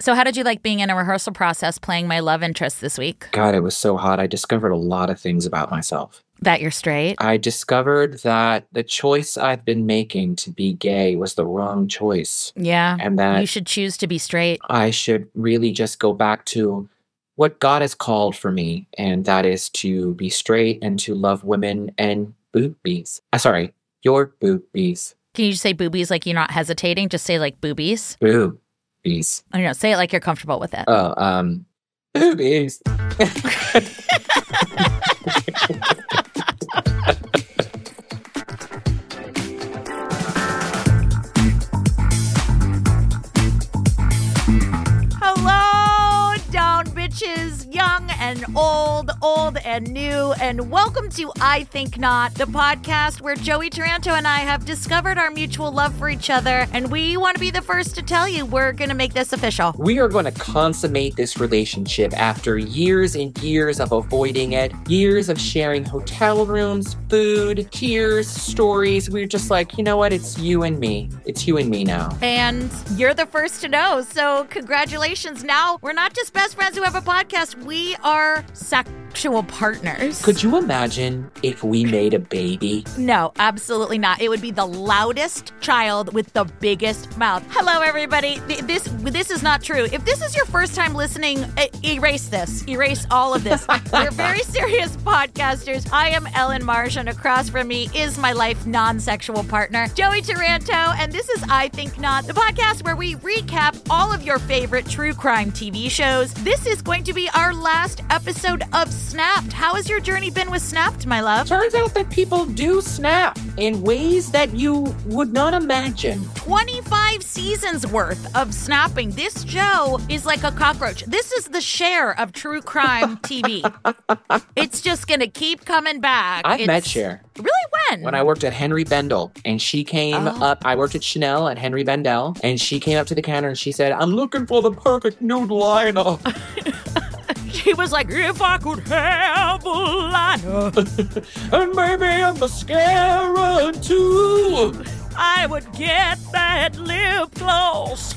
So, how did you like being in a rehearsal process playing my love interest this week? God, it was so hot. I discovered a lot of things about myself. That you're straight? I discovered that the choice I've been making to be gay was the wrong choice. Yeah. And that you should choose to be straight. I should really just go back to what God has called for me, and that is to be straight and to love women and boobies. Uh, sorry, your boobies. Can you just say boobies like you're not hesitating? Just say like boobies. Boobies. I don't know. Say it like you're comfortable with it. Oh, um, boobies. Hello, down bitches, young and old, old and new, and welcome to I Think Not, the podcast where Joey Taranto and I have discovered our mutual love for each other, and we want to be the first to tell you we're going to make this official. We are going to consummate this relationship after years and years of avoiding it, years of sharing hotel rooms, food, tears, stories. We're just like, you know what? It's you and me. It's you and me now. And you're the first to know, so congratulations. Now, we're not just best friends who have a podcast, we are sexual partners. Could you imagine if we made a baby? No, absolutely not. It would be the loudest child with the biggest mouth. Hello, everybody. This this is not true. If this is your first time listening, erase this. Erase all of this. We're very serious podcasters. I am Ellen Marsh, and across from me is my life non-sexual partner, Joey Taranto, and this is I Think Not, the podcast where we recap all of your favorite true crime TV shows. This is going to be our last episode of Snapped. How has your journey been with Snapped, my love? Turns out that people do snap in ways that you would not imagine. 25 seasons worth of snapping. This show is like a cockroach. This is the Cher of true crime TV. it's just going to keep coming back. I've met It's- Cher Really? When? when I worked at Henry Bendel, and she came Oh. up. I worked at Chanel at Henry Bendel, and she came up to the counter and she said, "I'm looking for the perfect nude liner." She was like, if I could have a liner, and maybe a mascara too. I would get that lip gloss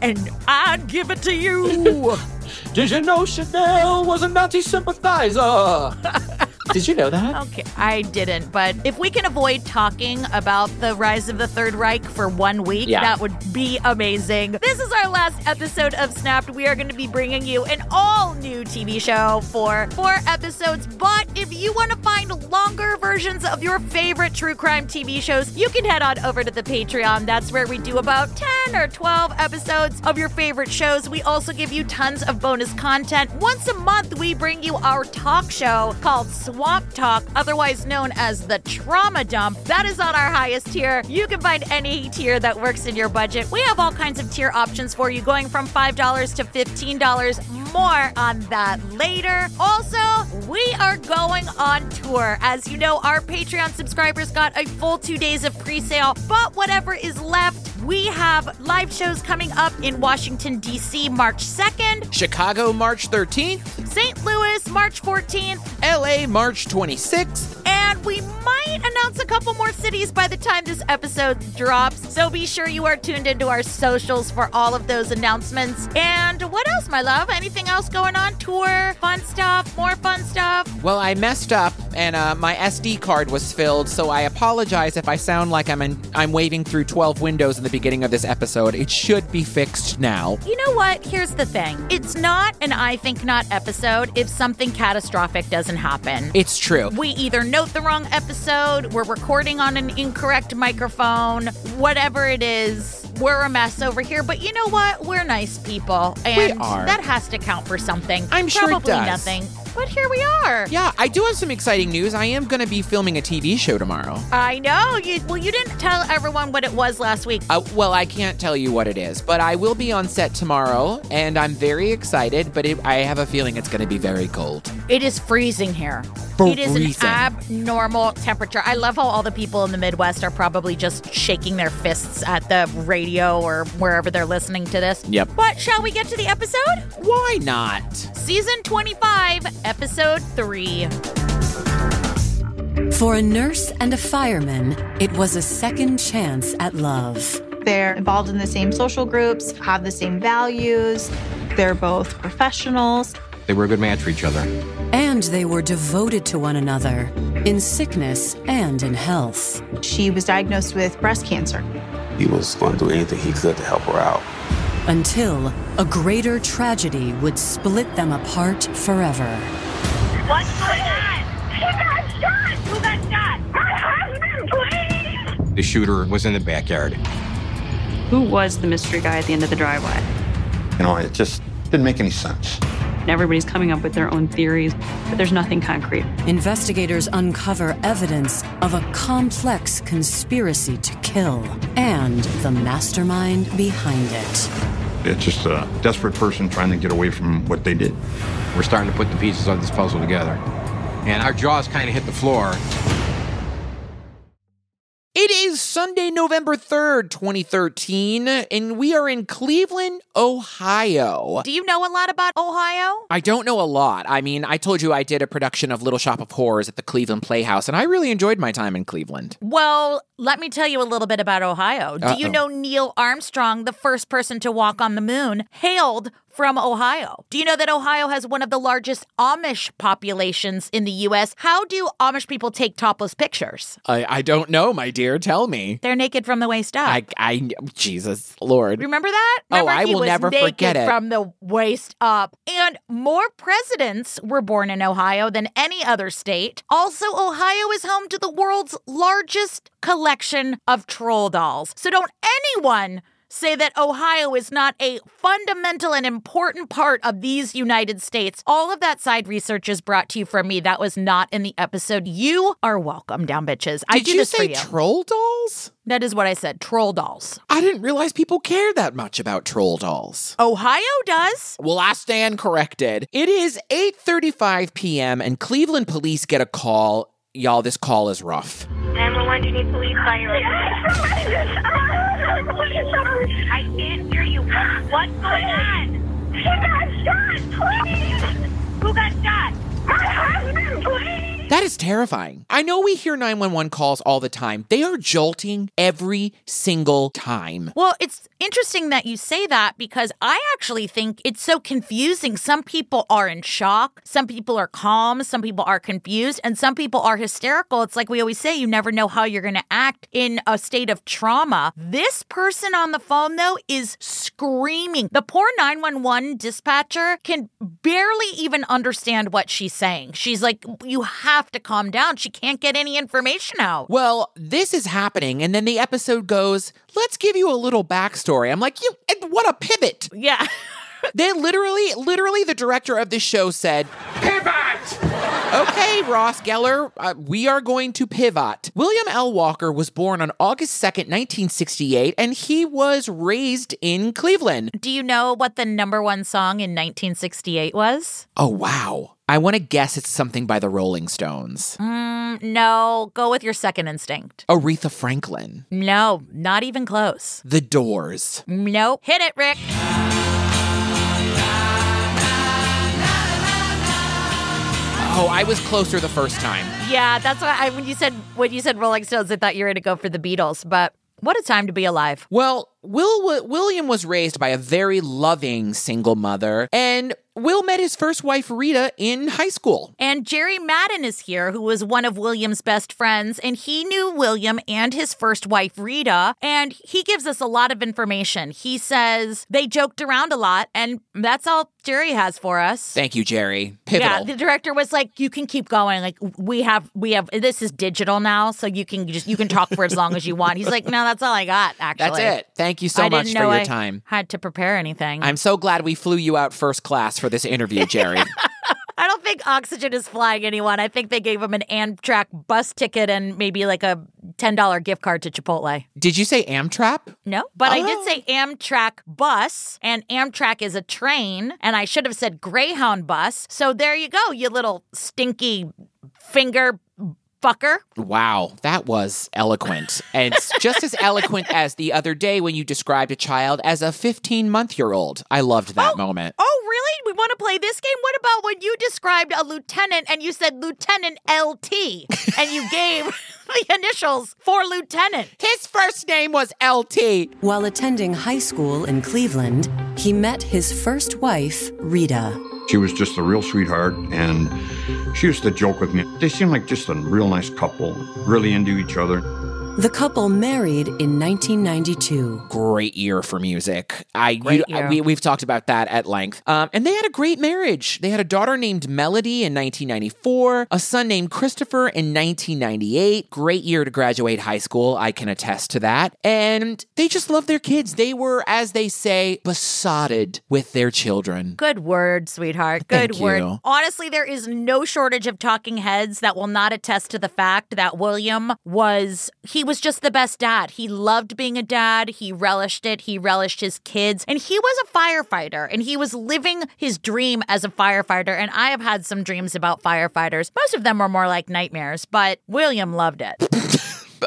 and I'd give it to you. Did you know Chanel was a Nazi sympathizer? Did you know that? Okay, I didn't, but if we can avoid talking about the rise of the Third Reich for one week, Yeah. that would be amazing. This is our last episode of Snapped. We are going to be bringing you an all new TV show for four episodes. But if you want to find longer versions of your favorite true crime TV shows, you can head on over to the Patreon. That's where we do about 10 or 12 episodes of your favorite shows. We also give you tons of bonus content. Once a month, we bring you our talk show called Swamp Talk, otherwise known as the Trauma Dump. That is on our highest tier. You can find any tier that works in your budget. We have all kinds of tier options for you, going from $5 to $15. More on that later. Also, we are going on tour. As you know, our Patreon subscribers got a full two days of pre sale, but whatever is left, we have live shows coming up in Washington, D.C., March 2nd, Chicago, March 13th, St. Louis, March 14th, LA, March 26th. and we might announce a couple more cities by the time this episode drops. So be sure you are tuned into our socials for all of those announcements. And what else, my love? Anything else going on? Tour, fun stuff, more fun stuff? Well, I messed up and uh, my SD card was filled, so I apologize if I sound like I'm in, I'm waving through 12 windows in the beginning of this episode. It should be fixed now. You know what? Here's the thing it's not an I think not episode if something catastrophic doesn't happen. It's true. We either note the wrong episode, we're recording on an incorrect microphone, whatever it is, we're a mess over here. But you know what? We're nice people. And are. that has to count for something. I'm sure it Probably does. nothing. But here we are. Yeah, I do have some exciting news. I am going to be filming a TV show tomorrow. I know. You, well, you didn't tell everyone what it was last week. Uh, well, I can't tell you what it is, but I will be on set tomorrow, and I'm very excited. But it, I have a feeling it's going to be very cold. It is freezing here. It is an abnormal temperature. I love how all the people in the Midwest are probably just shaking their fists at the radio or wherever they're listening to this. Yep. But shall we get to the episode? Why not? Season 25, Episode 3. For a nurse and a fireman, it was a second chance at love. They're involved in the same social groups, have the same values. They're both professionals. They were a good match for each other. And they were devoted to one another in sickness and in health. She was diagnosed with breast cancer. He was going to do anything he could to help her out. Until a greater tragedy would split them apart forever. What's going on? He got shot! Who got shot? My husband, please! The shooter was in the backyard. Who was the mystery guy at the end of the driveway? You know, it just didn't make any sense. Everybody's coming up with their own theories, but there's nothing concrete. Investigators uncover evidence of a complex conspiracy to kill and the mastermind behind it. It's just a desperate person trying to get away from what they did. We're starting to put the pieces of this puzzle together. And our jaws kind of hit the floor. It is Sunday, November 3rd, 2013, and we are in Cleveland, Ohio. Do you know a lot about Ohio? I don't know a lot. I mean, I told you I did a production of Little Shop of Horrors at the Cleveland Playhouse, and I really enjoyed my time in Cleveland. Well, let me tell you a little bit about Ohio. Do you Uh-oh. know Neil Armstrong, the first person to walk on the moon, hailed from Ohio? Do you know that Ohio has one of the largest Amish populations in the U.S.? How do Amish people take topless pictures? I, I don't know, my dear. Tell me. They're naked from the waist up. I, I, Jesus, Lord. Remember that? Oh, I will never forget it. From the waist up. And more presidents were born in Ohio than any other state. Also, Ohio is home to the world's largest collection of troll dolls. So don't anyone say that Ohio is not a fundamental and important part of these United States. All of that side research is brought to you from me. That was not in the episode. You are welcome, down bitches. I Did do you this say for you. troll dolls? that is what I said. Troll dolls. I didn't realize people care that much about troll dolls. Ohio does. Well, I stand corrected. It is 8:35 p.m. and Cleveland police get a call. Y'all, this call is rough. 911, do you need police siren? I can't hear you. What's going on? He got shot, please! Who got shot? My husband, please! That is terrifying. I know we hear 911 calls all the time. They are jolting every single time. Well, it's interesting that you say that because I actually think it's so confusing. Some people are in shock, some people are calm, some people are confused, and some people are hysterical. It's like we always say, you never know how you're going to act in a state of trauma. This person on the phone, though, is screaming. The poor 911 dispatcher can barely even understand what she's saying. She's like, You have to calm down. She can't get any information out. Well, this is happening, and then the episode goes, let's give you a little backstory. I'm like, you, and what a pivot. Yeah. They literally, literally, the director of this show said, Pivot! okay, Ross Geller, uh, we are going to pivot. William L. Walker was born on August 2nd, 1968, and he was raised in Cleveland. Do you know what the number one song in 1968 was? Oh, wow. I want to guess it's something by the Rolling Stones. Mm, no, go with your second instinct. Aretha Franklin. No, not even close. The Doors. Nope. Hit it, Rick. Oh, I was closer the first time. Yeah, that's why I when you said when you said Rolling Stones, I thought you were going to go for the Beatles. But what a time to be alive. Well, Will William was raised by a very loving single mother, and Will met his first wife Rita in high school. And Jerry Madden is here, who was one of William's best friends, and he knew William and his first wife, Rita, and he gives us a lot of information. He says they joked around a lot, and that's all Jerry has for us. Thank you, Jerry. Pivotal. Yeah, the director was like, "You can keep going. Like we have, we have. This is digital now, so you can just you can talk for as long as you want." He's like, "No, that's all I got. Actually, That's it. Thank you so I much for your I time. Had to prepare anything. I'm so glad we flew you out first class for this interview, Jerry. I don't think Oxygen is flying anyone. I think they gave him an Amtrak bus ticket and maybe like a ten dollar gift card to Chipotle. Did you say Amtrak? No, but I Oh. did say Amtrak bus, and Amtrak is a train, and I should have said Greyhound bus. So there you go, you little stinky finger fucker. Wow, that was eloquent. And just as eloquent as the other day when you described a child as a 15 month year old. I loved that oh, moment. Oh, really? We want to play this game? What about when you described a lieutenant and you said Lieutenant LT and you gave the initials for lieutenant? His first name was LT. While attending high school in Cleveland, he met his first wife, Rita. She was just a real sweetheart, and she used to joke with me. They seemed like just a real nice couple, really into each other. The couple married in 1992. Great year for music. I Great you- year. we we've talked about that at length. Um, and they had a great marriage. They had a daughter named Melody in 1994, a son named Christopher in 1998. Great year to graduate high school. I can attest to that. And they just love their kids. They were, as they say, besotted with their children. Good word, sweetheart. Good Thank word. you. Honestly, there is no shortage of talking heads that will not attest to the fact that William was he was just the best dad. He loved being a dad. He relished it. He relished his kids. And he was a firefighter and he was living his dream as a firefighter. And I have had some dreams about firefighters. Most of them were more like nightmares, but William loved it.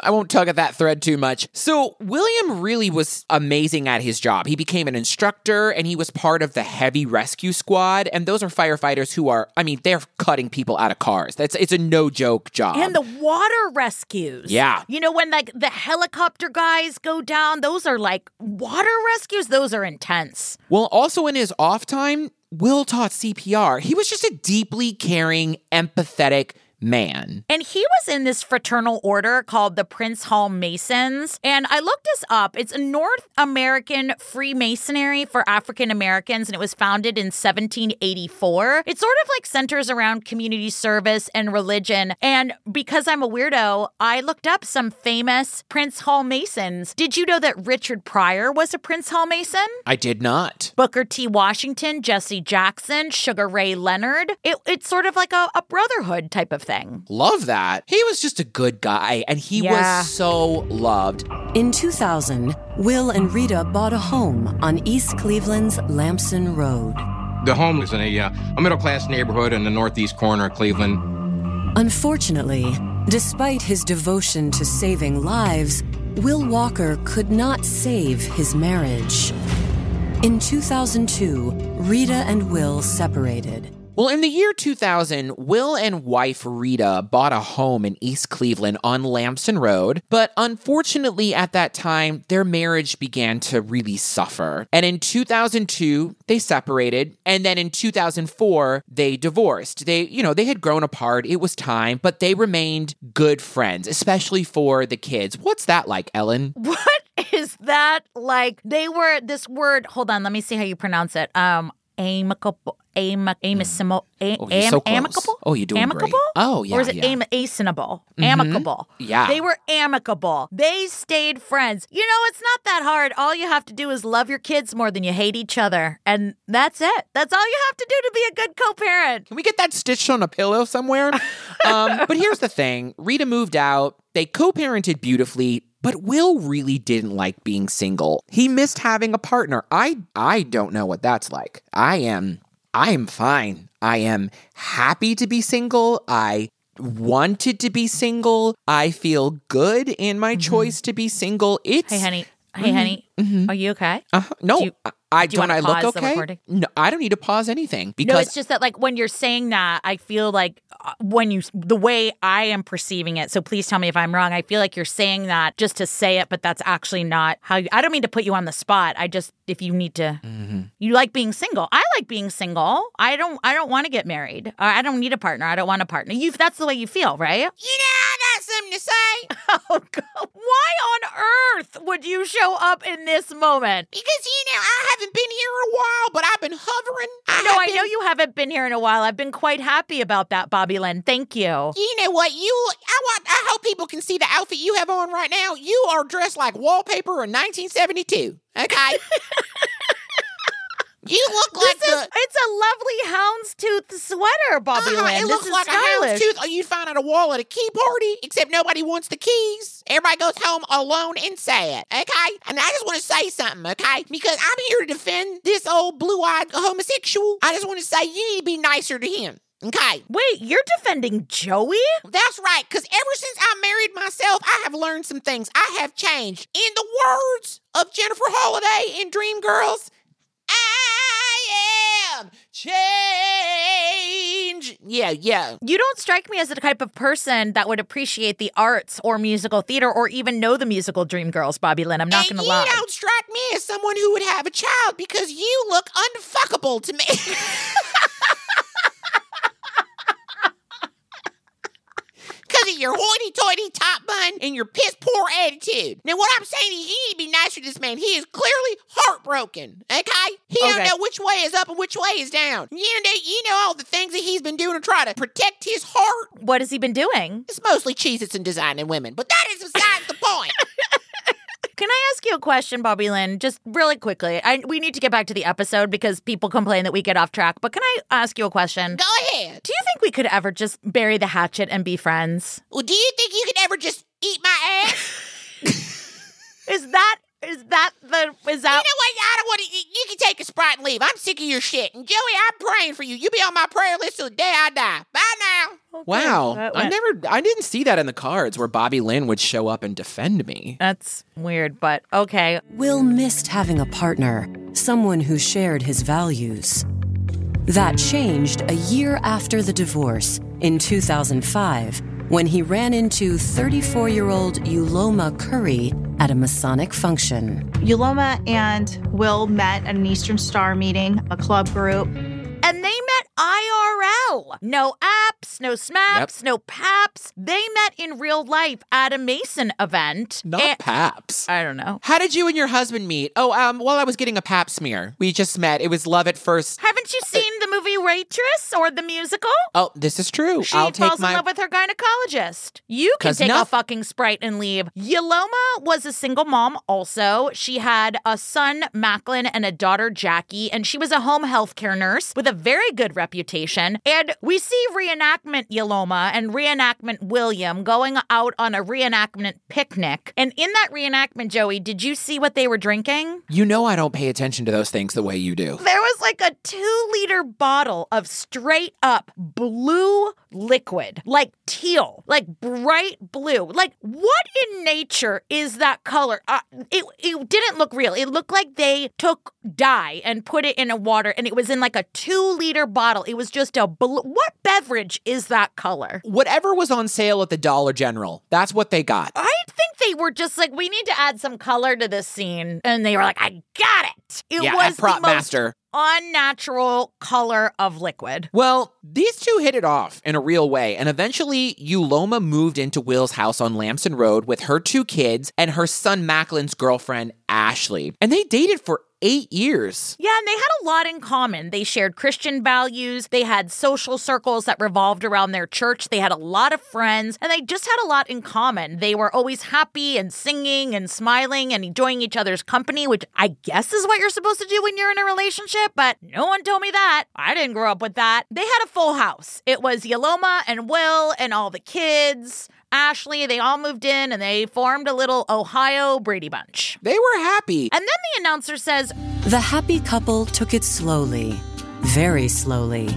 I won't tug at that thread too much. So, William really was amazing at his job. He became an instructor and he was part of the heavy rescue squad. And those are firefighters who are, I mean, they're cutting people out of cars. That's it's a no joke job. And the water rescues. Yeah. You know, when like the helicopter guys go down, those are like water rescues, those are intense. well, also in his off time, Will taught CPR. He was just a deeply caring, empathetic man. And he was in this fraternal order called the Prince Hall Masons. And I looked this up. It's a North American Freemasonry for African Americans, and it was founded in 1784. It sort of like centers around community service and religion. And because I'm a weirdo, I looked up some famous Prince Hall Masons. Did you know that Richard Pryor was a Prince Hall Mason? I did not. Booker T. Washington, Jesse Jackson, Sugar Ray Leonard. It, it's sort of like a, a brotherhood type of thing. Love that. He was just a good guy and he Yeah. was so loved. In 2000, Will and Rita bought a home on East Cleveland's Lamson Road. The home is in a, uh, a middle class neighborhood in the northeast corner of Cleveland. Unfortunately, despite his devotion to saving lives, Will Walker could not save his marriage. In 2002, Rita and Will separated. Well, in the year 2000, Will and wife Rita bought a home in East Cleveland on Lamson Road, but unfortunately at that time, their marriage began to really suffer. And in 2002, they separated, and then in 2004, they divorced. They, you know, they had grown apart, it was time, but they remained good friends, especially for the kids. What's that like, Ellen? What is that like? They were this word. Hold on, let me see how you pronounce it. Um, amicable, amic, amicable, a, Oh, am- so amicable. Oh, you're doing great. amicable. Oh, yeah, Or is it yeah. am- asinable? Mhm. Amicable. Yeah. They were amicable. They stayed friends. You know, it's not that hard. All you have to do is love your kids more than you hate each other, and that's it. That's all you have to do to be a good co-parent. Can we get that stitched on a pillow somewhere? um, but here's the thing Rita moved out. They co parented beautifully. But Will really didn't like being single. He missed having a partner. I I don't know what that's like. I am I am fine. I am happy to be single. I wanted to be single. I feel good in my mm-hmm. choice to be single. It's Hey, honey. Hey, mm-hmm. honey. Are you okay? uh, no. Do you- I- I do you don't. wanna I look pause the okay. recording? No, I don't need to pause anything because no, it's just that like when you're saying that, I feel like uh, when you the way I am perceiving it. So please tell me if I'm wrong. I feel like you're saying that just to say it, but that's actually not how you. I don't mean to put you on the spot. I just if you need to, Mm-hmm. you like being single. I like being single. I don't. I don't want to get married. I don't need a partner. I don't want a partner. You. That's the way you feel, right? you know I got something to say. Oh God! Why on earth would you show up in this moment? Because you know I haven't been here a while, but I've been hovering. I No, I know you haven't been here in a while. I've been quite happy about that, Bobby Lynn. Thank you. You know what? You, I want. I hope people can see the outfit you have on right now. You are dressed like wallpaper in 1972. Okay. you look like This is, the. it's a lovely houndstooth sweater, Bobby Uh-huh, Lynn. it looks is like a stylish. houndstooth you'd find at a wall at a key party, except nobody wants the keys. Everybody goes home alone and sad, okay? And I just want to say something, okay? Because I'm here to defend this old blue eyed homosexual. I just want to say you need to be nicer to him. Okay. Wait, you're defending Joey? That's right, because ever since I married myself, I have learned some things. I have changed. In the words of Jennifer Holliday in Dreamgirls, am change. Yeah, yeah. You don't strike me as the type of person that would appreciate the arts or musical theater or even know the musical Dreamgirls, Bobby Lynn. I'm not and going to you lie. You don't strike me as someone who would have a child because you look unfuckable to me. Because of your hoity-toity top bun and your piss-poor attitude. Now, what I'm saying is you need to be nicer to this man. He is clearly heartbroken, okay? He don't know which way is up and which way is down. You know, you know all the things that he's been doing to try to protect his heart. what has he been doing? It's mostly Cheez-Its and designing women, but that is besides the point. Can I ask you a question, Bobby Lynn? Just really quickly. I, we need to get back to the episode because people complain that we get off track. But can I ask you a question? Go ahead. Do you think we could ever just bury the hatchet and be friends? Well, do you think you could ever just eat my ass? Is that is that the is that You know what? I don't want to. You can take a sprite and leave. I'm sick of your shit. And Joey, I'm praying for you. You be on my prayer list till the day I die. Bye now. Wow. I never, I didn't see that in the cards where Bobby Lynn would show up and defend me. That's weird, but okay. Will missed having a partner, someone who shared his values. That changed a year after the divorce, in 2005, when he ran into 34 year old Uloma Curry at a Masonic function. Uloma and Will met at an Eastern Star meeting, a club group. And they met IRL. No apps, no smaps, no paps. They met in real life at a Mason event. Not And- Paps. I don't know. How did you and your husband meet? Oh, um, while I was getting a pap smear. We just met. It was love at first. Haven't you seen the movie Waitress or the musical? Oh, this is true. She I'll take falls my. in love with her gynecologist. You can take a fucking sprite and leave. Uloma was a single mom also. She had a son, Macklin, and a daughter, Jackie, and she was a home health care nurse with a very good reputation. And we see reenactment Uloma and reenactment William going out on a reenactment picnic. And in that reenactment, Joey, did you see what they were drinking? you know I don't pay attention to those things the way you do. There was like a two liter bottle of straight up blue liquid, like teal, like bright blue. Like, what in nature is that color? Uh, it, it didn't look real. It looked like they took dye and put it in a water and it was in like a two liter bottle. It was just a blue. What beverage is that color? Whatever was on sale at the Dollar General, that's what they got. I think they were just like, we need to add some color to this scene. And they were like, I got it. It yeah, was Prop the most Master. Unnatural color of liquid. Well, these two hit it off in a real way, and eventually Uloma moved into Will's house on Lamson Road with her two kids and her son Macklin's girlfriend, Ashley. And they dated for eight years. Yeah, and they had a lot in common. They shared Christian values, they had social circles that revolved around their church, they had a lot of friends, and they just had a lot in common. They were always happy and singing and smiling and enjoying each other's company, which I guess is what you're supposed to do when you're in a relationship, but no one told me that. I didn't grow up with that. They had a full house. It was Uloma and Will and all the kids. Ashley, they all moved in and they formed a little Ohio Brady Bunch. They were happy. And then the announcer says, The happy couple took it slowly, very slowly.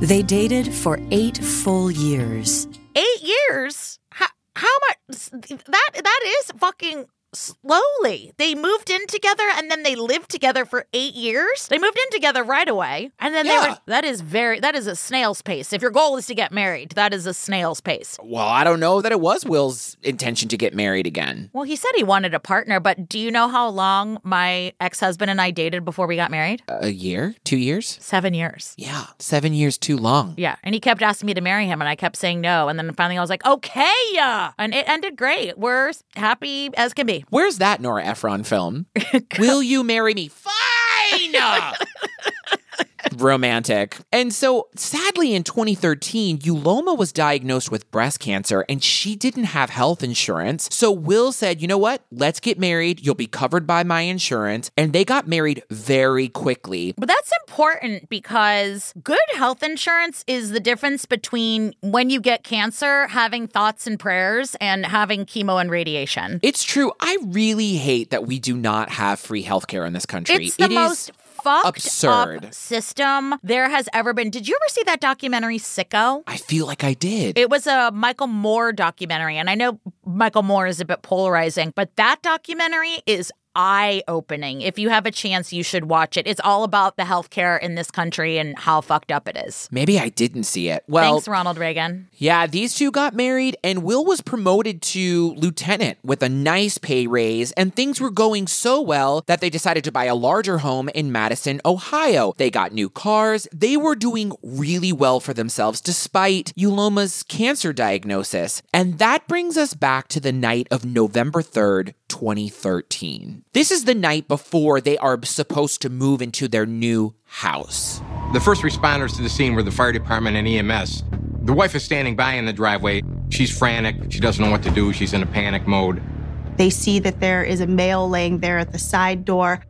They dated for eight full years. eight years. How, how much? That that is fucking slowly. They moved in together and then they lived together for eight years. They moved in together right away, and then they Yeah. were. That is very. That is a snail's pace. If your goal is to get married, that is a snail's pace. Well, I don't know that it was Will's intention to get married again. Well, he said he wanted a partner, but do you know how long my ex husband and I dated before we got married? A year? Two years? Seven years. Yeah, seven years too long. Yeah, and he kept asking me to marry him, and I kept saying no. And then finally, I was like, "Okay, yeah," and it ended great. We're happy as can be. Where's that Nora Ephron film? Will you marry me? Fine! Romantic. And so, sadly, in 2013, Uloma was diagnosed with breast cancer and she didn't have health insurance. So, Will said, You know what? Let's get married. You'll be covered by my insurance. And they got married very quickly. But that's important because good health insurance is the difference between when you get cancer, having thoughts and prayers, and having chemo and radiation. It's true. I really hate that we do not have free healthcare in this country. It's the It is- most fucked Absurd. up system there has ever been. Did you ever see that documentary Sicko? I feel like I did. It was a Michael Moore documentary, and I know Michael Moore is a bit polarizing, but that documentary is eye opening. If you have a chance, you should watch it. It's all about the healthcare in this country and how fucked up it is. Maybe I didn't see it. Well, Thanks, Ronald Reagan. Yeah, these two got married, and Will was promoted to lieutenant with a nice pay raise, and things were going so well that they decided to buy a larger home in Madison, Ohio. They got new cars. They were doing really well for themselves despite Uloma's cancer diagnosis. And that brings us back to the night of November 3rd, 2013. This is the night before they are supposed to move into their new house. The first responders to the scene were the fire department and EMS. The wife is standing by in the driveway. She's frantic. She doesn't know what to do. She's in a panic mode. They see that there is a male laying there at the side door.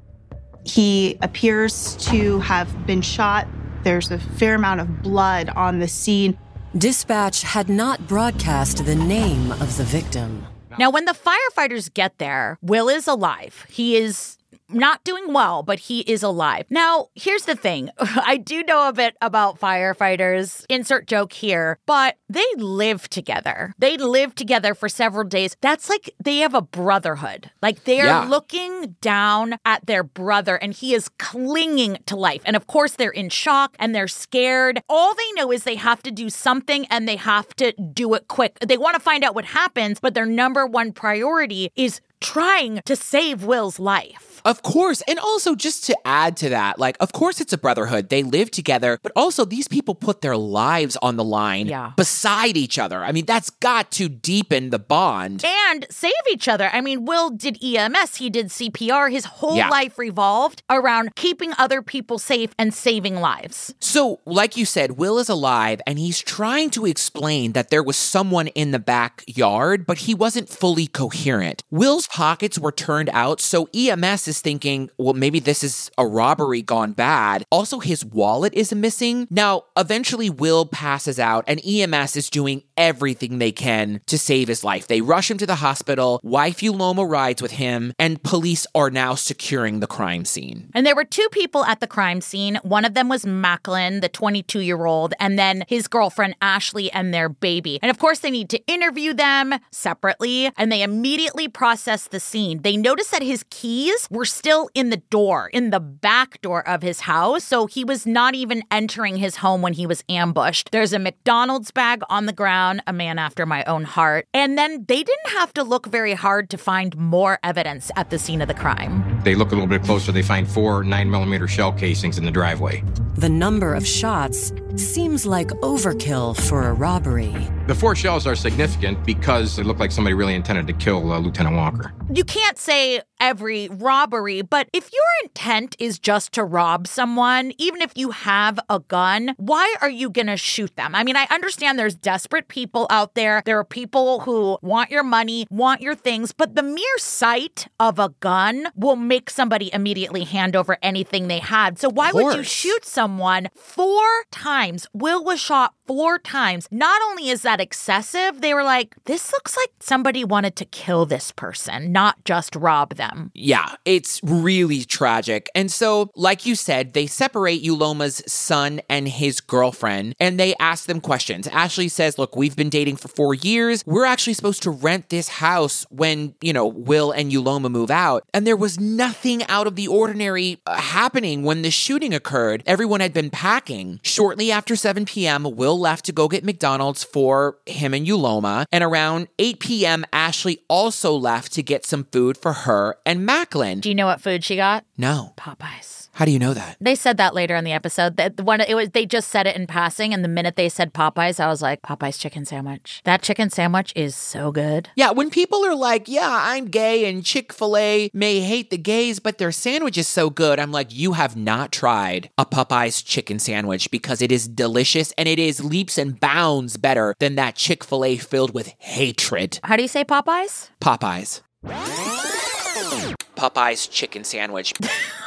He appears to have been shot. There's a fair amount of blood on the scene. Dispatch had not broadcast the name of the victim. Now, when the firefighters get there, Will is alive. He is not doing well, but he is alive. Now, here's the thing I do know a bit about firefighters, insert joke here, but they live together. They live together for several days. That's like they have a brotherhood. Like they are Yeah. looking down at their brother and he is clinging to life. And of course, they're in shock and they're scared. All they know is they have to do something and they have to do it quick. They want to find out what happens, but their number one priority is trying to save Will's life. Of course. And also, just to add to that, like, of course, it's a brotherhood. They live together, but also, these people put their lives on the line Yeah. beside each other. I mean, that's got to deepen the bond. and save each other. I mean, Will did EMS, he did CPR. His whole Yeah. life revolved around keeping other people safe and saving lives. So, like you said, Will is alive and he's trying to explain that there was someone in the backyard, but he wasn't fully coherent. Will's pockets were turned out, so EMS is thinking, well, maybe this is a robbery gone bad. Also, his wallet is missing. Now, eventually, Will passes out and EMS is doing everything they can to save his life. They rush him to the hospital, wife Uloma rides with him, and police are now securing the crime scene. And there were two people at the crime scene. One of them was Macklin, the 22 year old, and then his girlfriend Ashley and their baby. And of course, they need to interview them separately, and they immediately process the scene. They notice that his keys were still in the door, in the back door of his house. So he was not even entering his home when he was ambushed. There's a McDonald's bag on the ground, a man after my own heart. And then they didn't have to look very hard to find more evidence at the scene of the crime. They look a little bit closer. They find four 9 millimeter shell casings in the driveway. The number of shots seems like overkill for a robbery. The four shells are significant because it looked like somebody really intended to kill uh, Lieutenant Walker. you can't say every robbery, but if your intent is just to rob someone, even if you have a gun, why are you going to shoot them? I mean, I understand there's desperate people out there. There are people who want your money, want your things, but the mere sight of a gun will make somebody immediately hand over anything they had. So why would you shoot someone four times? Will was shot four times. Not only is that excessive, they were like, this looks like somebody wanted to kill this person, not just rob them. Yeah, it's really tragic. And so, like you said, they separate Uloma's son and his girlfriend and they ask them questions. Ashley says, Look, we've been dating for four years. We're actually supposed to rent this house when, you know, Will and Uloma move out. And there was nothing out of the ordinary uh, happening when the shooting occurred. Everyone had been packing. Shortly after 7 p.m., Will left to go get McDonald's for him and Uloma. And around 8 p.m., Ashley also left to get some food for her and Macklin. Do you know what food she got? No. Popeyes. How do you know that? They said that later in the episode. That one it was they just said it in passing, and the minute they said Popeyes, I was like, Popeyes chicken sandwich. That chicken sandwich is so good. Yeah, when people are like, yeah, I'm gay and Chick fil A may hate the gays, but their sandwich is so good, I'm like, you have not tried a Popeye's chicken sandwich because it is delicious and it is leaps and bounds better than that Chick fil A filled with hatred. How do you say Popeyes? Popeyes. Popeye's chicken sandwich.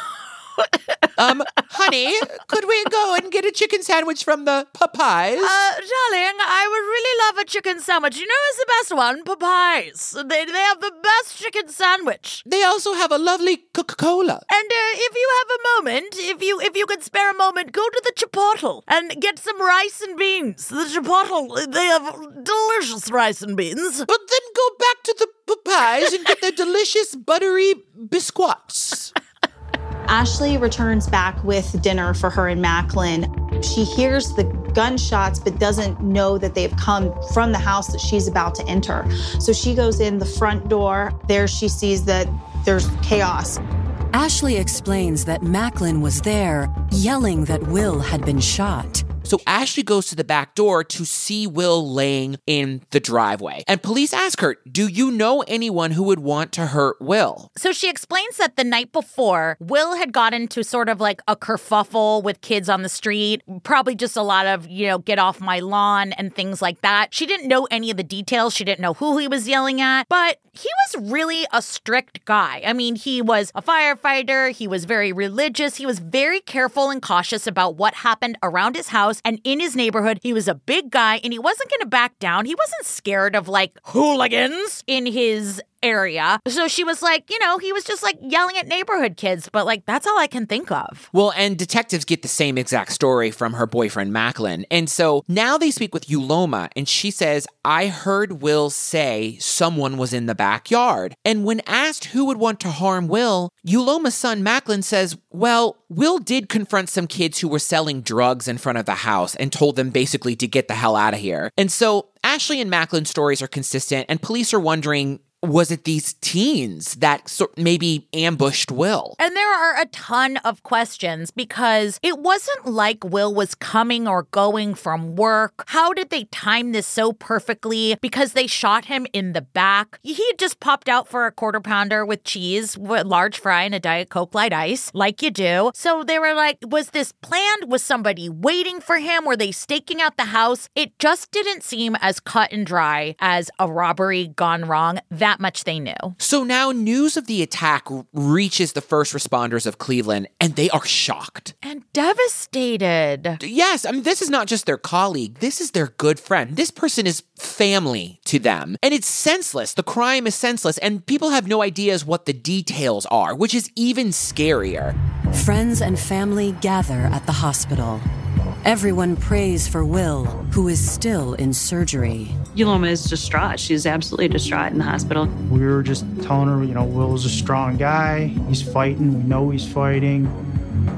um, honey, could we go and get a chicken sandwich from the Popeyes? Uh, darling, I would really love a chicken sandwich. You know who's the best one? Popeyes. They, they have the best chicken sandwich. they also have a lovely Coca Cola. And uh, if you have a moment, if you if you could spare a moment, go to the Chipotle and get some rice and beans. The Chipotle, they have delicious rice and beans. But then go back to the Popeyes and get the delicious buttery biscuits. Ashley returns back with dinner for her and Macklin. She hears the gunshots, but doesn't know that they've come from the house that she's about to enter. So she goes in the front door. There she sees that there's chaos. Ashley explains that Macklin was there, yelling that Will had been shot. So Ashley goes to the back door to see Will laying in the driveway. And police ask her, Do you know anyone who would want to hurt Will? So she explains that the night before, Will had got into sort of like a kerfuffle with kids on the street, probably just a lot of, you know, get off my lawn and things like that. She didn't know any of the details. She didn't know who he was yelling at, but he was really a strict guy. I mean, he was a firefighter, he was very religious, he was very careful and cautious about what happened around his house and in his neighborhood. He was a big guy and he wasn't going to back down. He wasn't scared of like hooligans in his area. So she was like, you know, he was just like yelling at neighborhood kids, but like that's all I can think of. Well, and detectives get the same exact story from her boyfriend Macklin. And so now they speak with Uloma, and she says, I heard Will say someone was in the backyard. And when asked who would want to harm Will, Uloma's son Macklin says, Well, Will did confront some kids who were selling drugs in front of the house and told them basically to get the hell out of here. And so Ashley and Macklin's stories are consistent, and police are wondering was it these teens that so- maybe ambushed Will? And there are a ton of questions because it wasn't like Will was coming or going from work. How did they time this so perfectly? Because they shot him in the back. He just popped out for a quarter pounder with cheese, with large fry, and a Diet Coke light ice, like you do. So they were like, was this planned? Was somebody waiting for him? Were they staking out the house? It just didn't seem as cut and dry as a robbery gone wrong. That much they knew. So now news of the attack reaches the first responders of Cleveland, and they are shocked. And devastated. Yes, I mean, this is not just their colleague, this is their good friend. This person is family to them. And it's senseless. The crime is senseless, and people have no ideas what the details are, which is even scarier. Friends and family gather at the hospital. Everyone prays for Will, who is still in surgery. Uloma is distraught. She's absolutely distraught in the hospital. We were just telling her, you know, Will's a strong guy. He's fighting. We know he's fighting.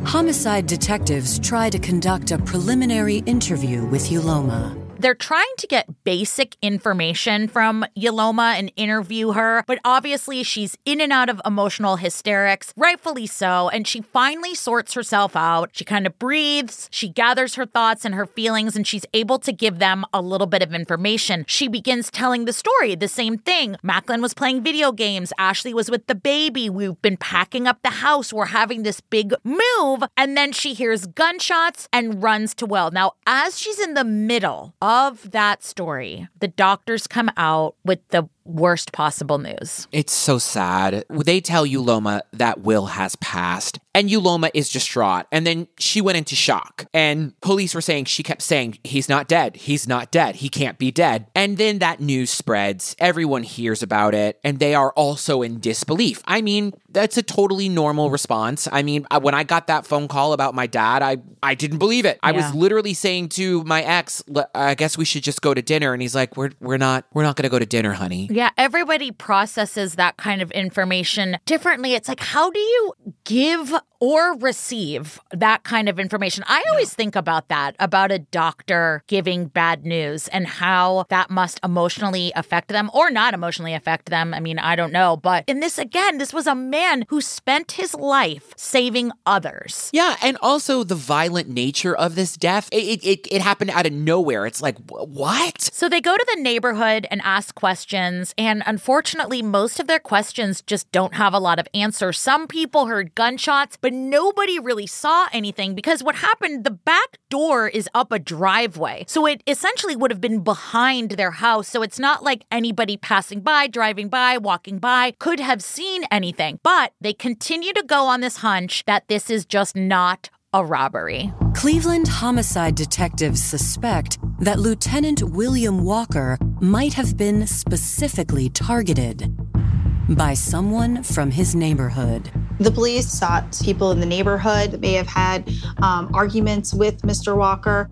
Homicide detectives try to conduct a preliminary interview with Uloma. They're trying to get basic information from Uloma and interview her, but obviously she's in and out of emotional hysterics, rightfully so, and she finally sorts herself out. She kind of breathes, she gathers her thoughts and her feelings, and she's able to give them a little bit of information. She begins telling the story, the same thing. Macklin was playing video games, Ashley was with the baby, we've been packing up the house, we're having this big move, and then she hears gunshots and runs to Will. Now, as she's in the middle of that story, the doctors come out with the worst possible news. It's so sad. They tell Uloma that Will has passed, and Uloma is distraught. And then she went into shock. And police were saying, she kept saying, He's not dead. He's not dead. He can't be dead. And then that news spreads. Everyone hears about it, and they are also in disbelief. I mean, that's a totally normal response. I mean, when I got that phone call about my dad, I, I didn't believe it. I was literally saying to my ex, I guess we should just go to dinner. And he's like, We're, we're not, we're not going to go to dinner, honey. Yeah, everybody processes that kind of information differently. It's like, how do you give or receive that kind of information? I always think about that, about a doctor giving bad news and how that must emotionally affect them or not emotionally affect them. I mean, I don't know. But in this, again, this was a man who spent his life saving others. Yeah, and also the violent nature of this death. It, it, it, it happened out of nowhere. It's like, what? So they go to the neighborhood and ask questions, and unfortunately, most of their questions just don't have a lot of answers. Some people heard gunshots, but nobody really saw anything because what happened, the back door is up a driveway. So it essentially would have been behind their house. So it's not like anybody passing by, driving by, walking by could have seen anything. But they continue to go on this hunch that this is just not a robbery. Cleveland homicide detectives suspect that Lieutenant William Walker might have been specifically targeted by someone from his neighborhood. The police sought people in the neighborhood that may have had um, arguments with Mr. Walker.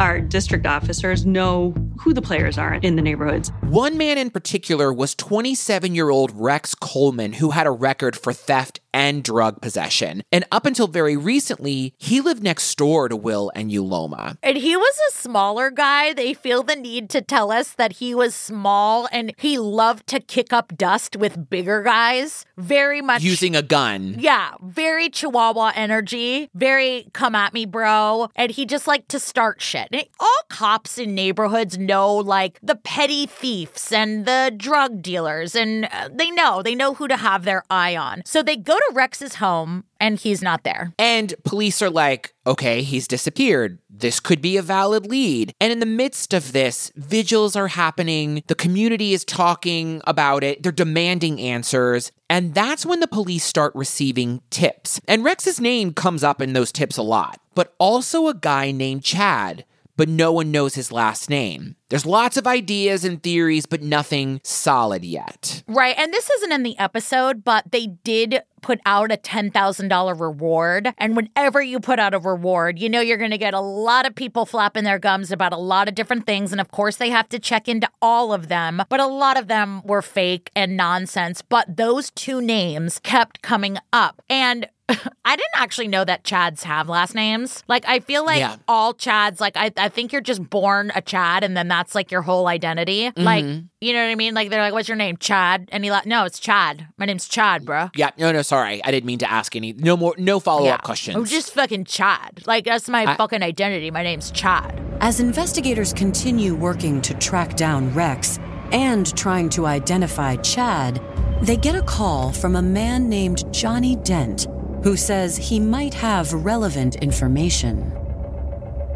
Our district officers know who the players are in the neighborhoods. One man in particular was 27 year old Rex Coleman, who had a record for theft and drug possession. And up until very recently, he lived next door to Will and Uloma. And he was a smaller guy. They feel the need to tell us that he was small and he loved to kick up dust with bigger guys. Very much using a gun. Yeah, very Chihuahua energy, very come at me, bro. And he just liked to start shit. And all cops in neighborhoods know like the petty thieves and the drug dealers, and uh, they know, they know who to have their eye on. So they go to Rex's home and he's not there. And police are like, okay, he's disappeared. This could be a valid lead. And in the midst of this, vigils are happening. The community is talking about it. They're demanding answers. And that's when the police start receiving tips. And Rex's name comes up in those tips a lot, but also a guy named Chad but no one knows his last name. There's lots of ideas and theories, but nothing solid yet. Right. And this isn't in the episode, but they did put out a $10,000 reward. And whenever you put out a reward, you know you're going to get a lot of people flapping their gums about a lot of different things. And of course, they have to check into all of them, but a lot of them were fake and nonsense. But those two names kept coming up. And I didn't actually know that Chads have last names. Like, I feel like Yeah. all Chads, like, I, I think you're just born a Chad and then that's like your whole identity. Like, Mhm. you know what I mean? Like, they're like, what's your name? Chad. And he like, no, it's Chad. My name's Chad, bro. Yeah, no, no, sorry. I didn't mean to ask any. No more, no follow up questions. I'm just fucking Chad. Like, that's my I- fucking identity. My name's Chad. As investigators continue working to track down Rex and trying to identify Chad, they get a call from a man named Johnny Dent who says he might have relevant information.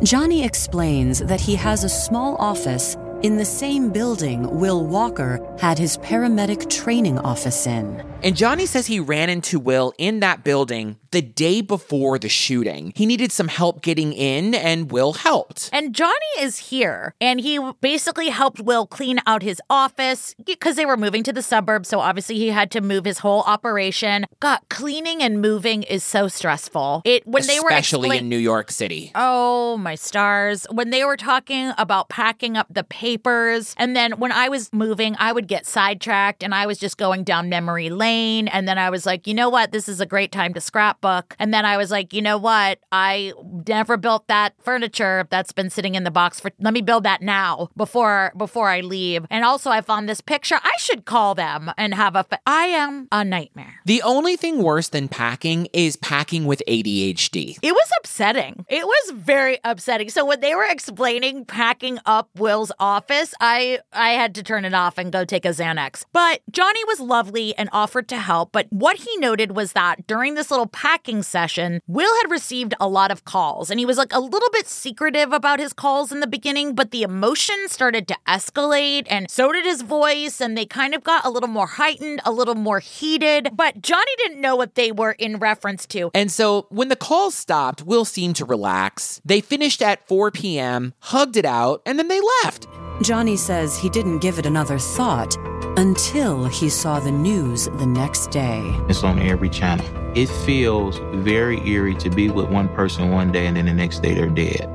Johnny explains that he has a small office in the same building Will Walker had his paramedic training office in. And Johnny says he ran into Will in that building the day before the shooting. He needed some help getting in, and Will helped. And Johnny is here, and he basically helped Will clean out his office because they were moving to the suburbs. So obviously, he had to move his whole operation. God, cleaning and moving is so stressful. It when they were especially explain- in New York City. Oh, my stars. When they were talking about packing up the papers, and then when I was moving, I would get sidetracked and I was just going down memory lane. And then I was like, you know what? This is a great time to scrapbook. And then I was like, you know what? I never built that furniture that's been sitting in the box for let me build that now before before I leave. And also I found this picture. I should call them and have a fa- I am a nightmare. The only thing worse than packing is packing with ADHD. It was upsetting. It was very upsetting. So when they were explaining packing up Will's office, I I had to turn it off and go take a Xanax. But Johnny was lovely and offered to help, but what he noted was that during this little packing session, Will had received a lot of calls and he was like a little bit secretive about his calls in the beginning, but the emotion started to escalate and so did his voice and they kind of got a little more heightened, a little more heated, but Johnny didn't know what they were in reference to. And so when the calls stopped, Will seemed to relax. They finished at 4 p.m., hugged it out, and then they left. Johnny says he didn't give it another thought until he saw the news the next day. It's on every channel. It feels very eerie to be with one person one day and then the next day they're dead.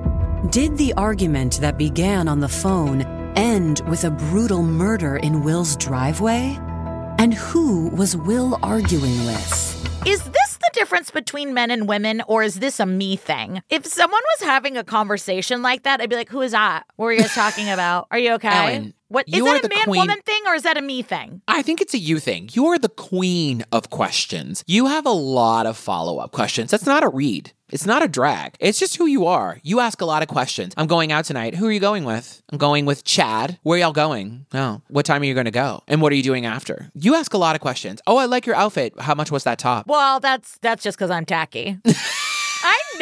Did the argument that began on the phone end with a brutal murder in Will's driveway? And who was Will arguing with? Is this the difference between men and women, or is this a me thing? If someone was having a conversation like that, I'd be like, "Who is that? What are you guys talking about? Are you okay? Ellen, what is that a man queen- woman thing, or is that a me thing?" I think it's a you thing. You're the queen of questions. You have a lot of follow up questions. That's not a read. It's not a drag. It's just who you are. You ask a lot of questions. I'm going out tonight. Who are you going with? I'm going with Chad. Where y'all going? Oh, what time are you going to go? And what are you doing after? You ask a lot of questions. Oh, I like your outfit. How much was that top? Well, that's that's just because I'm tacky.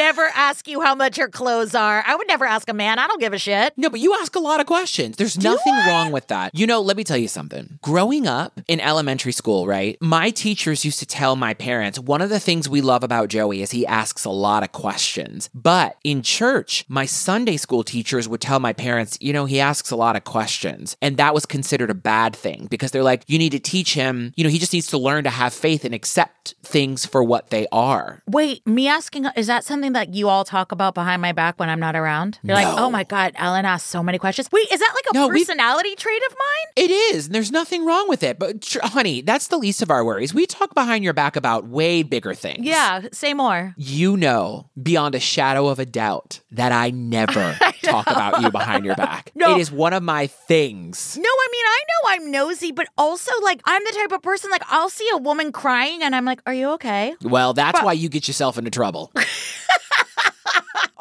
I never ask you how much your clothes are. I would never ask a man. I don't give a shit. No, but you ask a lot of questions. There's nothing wrong with that. You know, let me tell you something. Growing up in elementary school, right? My teachers used to tell my parents one of the things we love about Joey is he asks a lot of questions. But in church, my Sunday school teachers would tell my parents, you know, he asks a lot of questions. And that was considered a bad thing because they're like, you need to teach him, you know, he just needs to learn to have faith and accept things for what they are. Wait, me asking, is that something that you all talk about behind my back when I'm not around? You're like, oh my God, Ellen asked so many questions. Wait, is that like a No, we- personality trait of mine? It is, and there's nothing wrong with it. But tr- honey, that's the least of our worries. We talk behind your back about way bigger things. Yeah, say more. You know, beyond a shadow of a doubt, that I never talk about you behind your back. No. It is one of my things. No, I mean, I know I'm nosy, but also, like, I'm the type of person, like, I'll see a woman crying and I'm like, are you okay? Well, that's But- why you get yourself into trouble.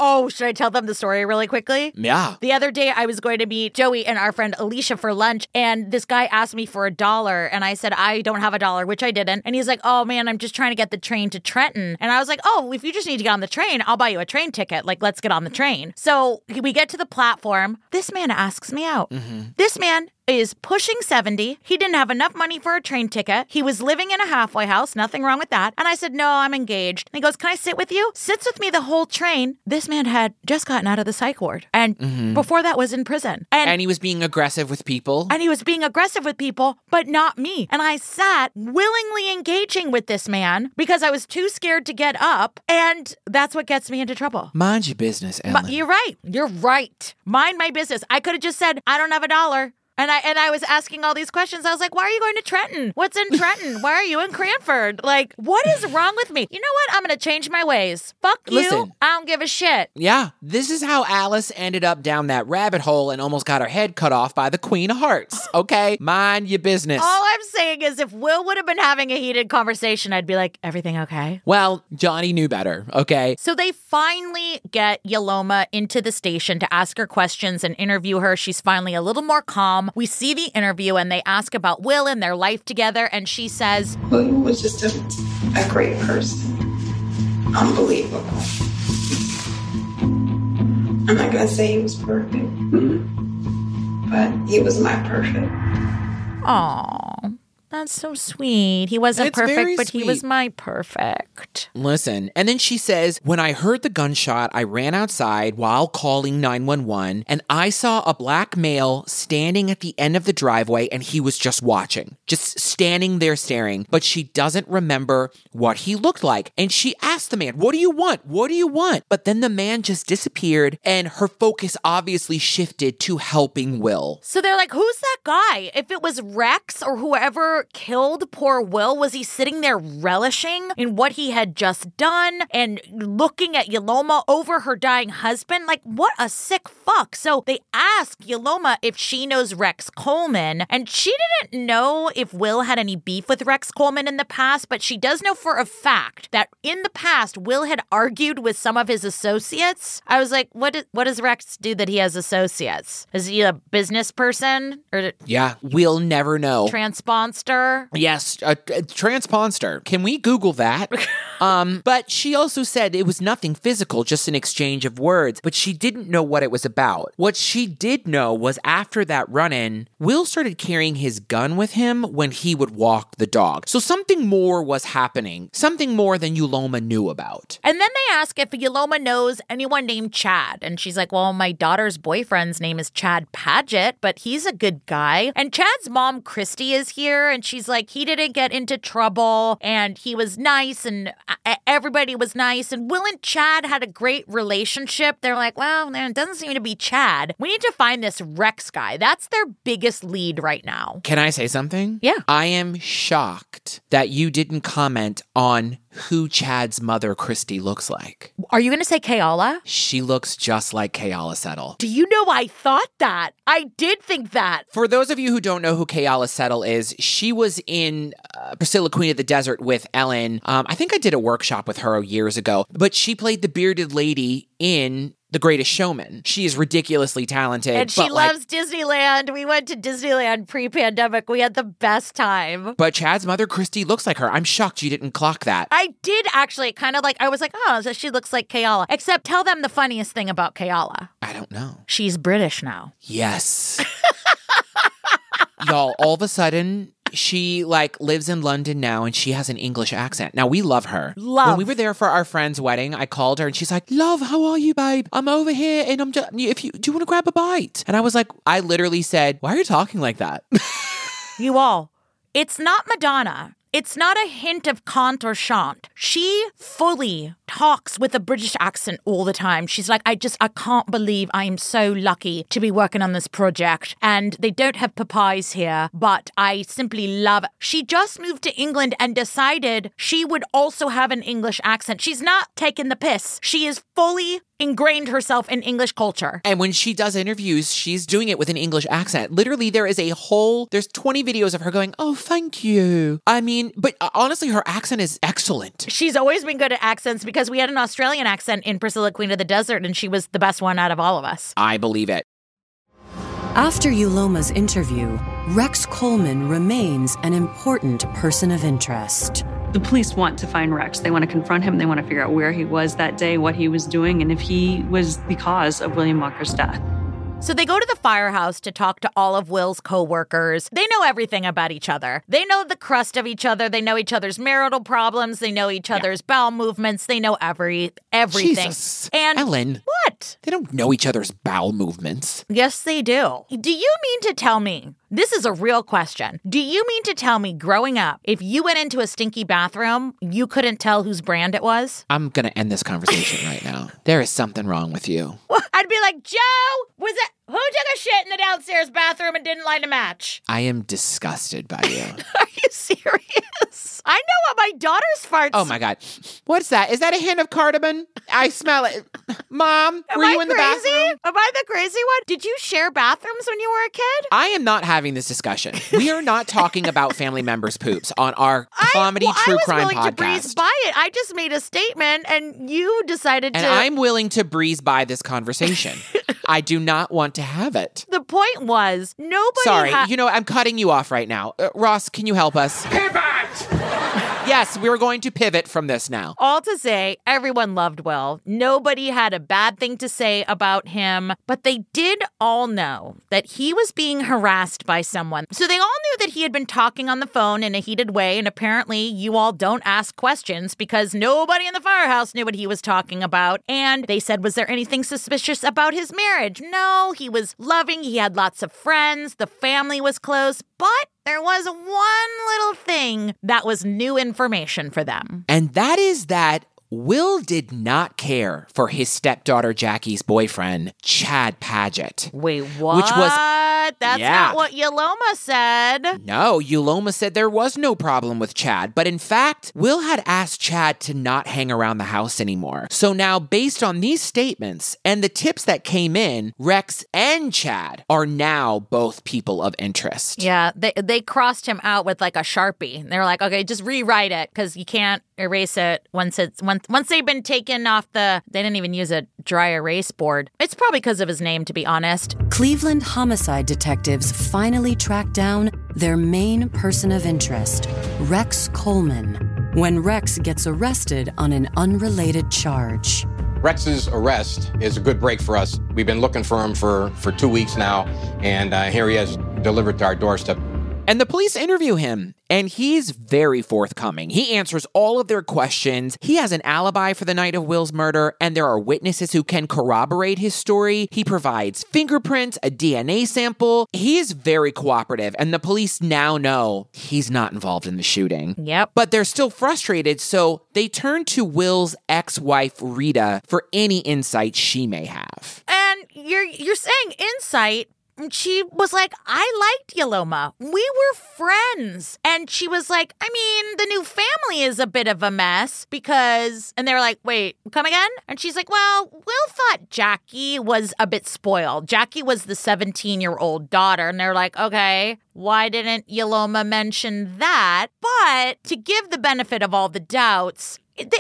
Oh, should I tell them the story really quickly? yeah. The other day, I was going to meet Joey and our friend Alicia for lunch, and this guy asked me for a dollar, and I said, I don't have a dollar, which I didn't. And he's like, Oh man, I'm just trying to get the train to Trenton. And I was like, Oh, if you just need to get on the train, I'll buy you a train ticket. Like, let's get on the train. So we get to the platform. This man asks me out. Mm-hmm. This man is pushing 70. He didn't have enough money for a train ticket. He was living in a halfway house. Nothing wrong with that. And I said, No, I'm engaged. And he goes, Can I sit with you? Sits with me the whole train. This man had just gotten out of the psych ward. And Mhm. before that was in prison. And And he was being aggressive with people. and he was being aggressive with people, but not me. And I sat willingly engaging with this man because I was too scared to get up. And that's what gets me into trouble. Mind your business, Ellen. But you're right. You're right. Mind my business. I could have just said, I don't have a dollar. And I and I was asking all these questions. I was like, why are you going to Trenton? What's in Trenton? why are you in Cranford? Like, what is wrong with me? You know what? I'm gonna change my ways. Fuck you. Listen. I don't give a shit. yeah, this is how Alice ended up down that rabbit hole and almost got her head cut off by the Queen of Hearts. Okay? Mind your business. All I'm saying is if Will would have been having a heated conversation, I'd be like, everything okay? well, Johnny knew better, okay? So they finally get Uloma into the station to ask her questions and interview her. She's finally a little more calm. We see the interview and they ask about Will and their life together, and she says, William was just a, a great person. Unbelievable. I'm not gonna say he was perfect, mm-hmm. but he was my perfect. Aw, that's so sweet. He wasn't It's perfect, but he was my perfect. Listen, and then she says, When I heard the gunshot, I ran outside while calling 911, and I saw a black male standing at the end of the driveway, and he was just watching, just standing there staring. But she doesn't remember what he looked like. And she asked the man, What do you want? What do you want? But then the man just disappeared, and her focus obviously shifted to helping Will. So they're like, who's that guy? If it was Rex or whoever killed poor Will, was he sitting there relishing in what he had just done and looking at Uloma over her dying husband? Like, what a sick fuck. So they ask Uloma if she knows Rex Coleman, and she didn't know if Will had any beef with Rex Coleman in the past, but she does know for a fact that in the past, Will had argued with some of his associates. I was like, what, is, what does Rex do that he has associates? Is he a business person or Yeah, we'll never know. transponster? Yes, uh, a, a uh, transponster. Can we Google that? um, but she also said it was nothing physical, just an exchange of words. But she didn't know what it was about. What she did know was after that run-in, Will started carrying his gun with him when he would walk the dog. So something more was happening, something more than Uloma knew about. And then they ask if Uloma knows anyone named Chad. And she's like, Well, my daughter's boyfriend's name is Chad Paget, but he's a good guy. And Chad's mom, Christy, is here. And she's like, He didn't get into trouble and he was nice and everybody was nice. And Will and Chad had a great relationship. They're like, Well, there doesn't seem to be Chad. We need to find this Rex guy. That's their biggest lead right now. Can I say something? Yeah. I am shocked that you didn't comment on who Chad's mother, Christy, looks like. Are you going to say Keala? She looks just like Keala Settle. Do you know I thought that? I did think that. For those of you who don't know who Keala Settle is, she was in uh, Priscilla Queen of the Desert with Ellen. Um, I think I did a workshop with her years ago, but she played the bearded lady in The Greatest Showman. She is ridiculously talented. And she like, loves Disneyland. We went to Disneyland pre pandemic. We had the best time. but Chad's mother, Christy, looks like her. I'm shocked you didn't clock that. I did actually kind of like, I was like, oh, so she looks like Keala. Except tell them the funniest thing about Keala. I don't know. She's British now. Yes. Y'all, all of a sudden, she like lives in London now and she has an English accent. Now we love her. Love. When we were there for our friend's wedding, I called her and she's like, "Love, how are you, babe? I'm over here and I'm just if you do you want to grab a bite?" And I was like, I literally said, "Why are you talking like that?" You all, it's not Madonna. It's not a hint of cant or chant. She fully talks with a British accent all the time. She's like, I just, I can't believe I am so lucky to be working on this project. And they don't have papayas here, but I simply love it. She just moved to England and decided she would also have an English accent. She's not taking the piss. She is fully ingrained herself in English culture. And when she does interviews, she's doing it with an English accent. Literally, there is a whole, there's 20 videos of her going, Oh, thank you. I mean, but uh, honestly, her accent is excellent. She's always been good at accents because we had an Australian accent in Priscilla, Queen of the Desert, and she was the best one out of all of us. I believe it. After Uloma's interview, Rex Coleman remains an important person of interest. The police want to find Rex. They want to confront him. They want to figure out where he was that day, what he was doing, and if he was the cause of William Walker's death. So they go to the firehouse to talk to all of Will's coworkers. They know everything about each other. They know the crust of each other. They know each other's marital problems. They know each other's bowel movements. They know every everything. Jesus. And Ellen. what? They don't know each other's bowel movements. Yes, they do. Do you mean to tell me? This is a real question. Do you mean to tell me growing up, if you went into a stinky bathroom, you couldn't tell whose brand it was? I'm going to end this conversation right now. There is something wrong with you. I'd be like, Joe, was it who took a shit in the downstairs bathroom and didn't light a match? I am disgusted by you. Are you serious? I know what my daughter's farts. oh my God. What's that? Is that a hint of cardamom? I smell it. Mom, Am were I you in the bathroom? Am I the crazy one? Did you share bathrooms when you were a kid? I am not having this discussion. We are not talking about family members' poops on our comedy well, true I was crime willing to breeze by it. I just made a statement, and you decided And to. I'm willing to breeze by this conversation. I do not want to have it. the point was nobody. Sorry, ha- you know, I'm cutting you off right now. Uh, Ross, can you help us? Pivot! Yes, we were going to pivot from this now. All to say, everyone loved Will. Nobody had a bad thing to say about him, but they did all know that he was being harassed by someone. So they all knew that he had been talking on the phone in a heated way, and apparently you all don't ask questions because nobody in the firehouse knew what he was talking about. And they said, Was there anything suspicious about his marriage? No, he was loving, he had lots of friends, the family was close, but there was one little thing that was new information for them. And that is that Will did not care for his stepdaughter Jackie's boyfriend, Chad Paget. Wait, what? Which was That's Yeah. not what Uloma said. No, Uloma said there was no problem with Chad, but in fact, Will had asked Chad to not hang around the house anymore. So now, based on these statements and the tips that came in, Rex and Chad are now both people of interest. Yeah, they they crossed him out with like a sharpie. They're like, okay, just rewrite it because you can't erase it once it's once once they've been taken off the. They didn't even use a dry erase board. It's probably because of his name, to be honest. Cleveland homicide detectives finally track down their main person of interest, Rex Coleman, when Rex gets arrested on an unrelated charge. Rex's arrest is a good break for us. We've been looking for him for, for two weeks now, and uh, here he is delivered to our doorstep. And the police interview him, and he's very forthcoming. He answers all of their questions. He has an alibi for the night of Will's murder, and there are witnesses who can corroborate his story. He provides fingerprints, a DNA sample. He is very cooperative, and the police now know he's not involved in the shooting. Yep. But they're still frustrated, so they turn to Will's ex wife, Rita, for any insight she may have. And you're you're saying insight. She was like, I liked Uloma. We were friends. And she was like, I mean, the new family is a bit of a mess because, and they were like, wait, come again? And she's like, well, Will thought Jackie was a bit spoiled. Jackie was the 17 year old daughter. And they're like, okay, why didn't Uloma mention that? But to give the benefit of all the doubts, if they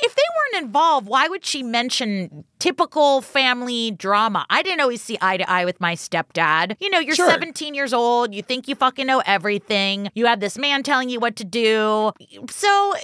weren't involved, why would she mention typical family drama. I didn't always see eye to eye with my stepdad. You know, you're Sure. 17 years old, you think you fucking know everything. You have this man telling you what to do. So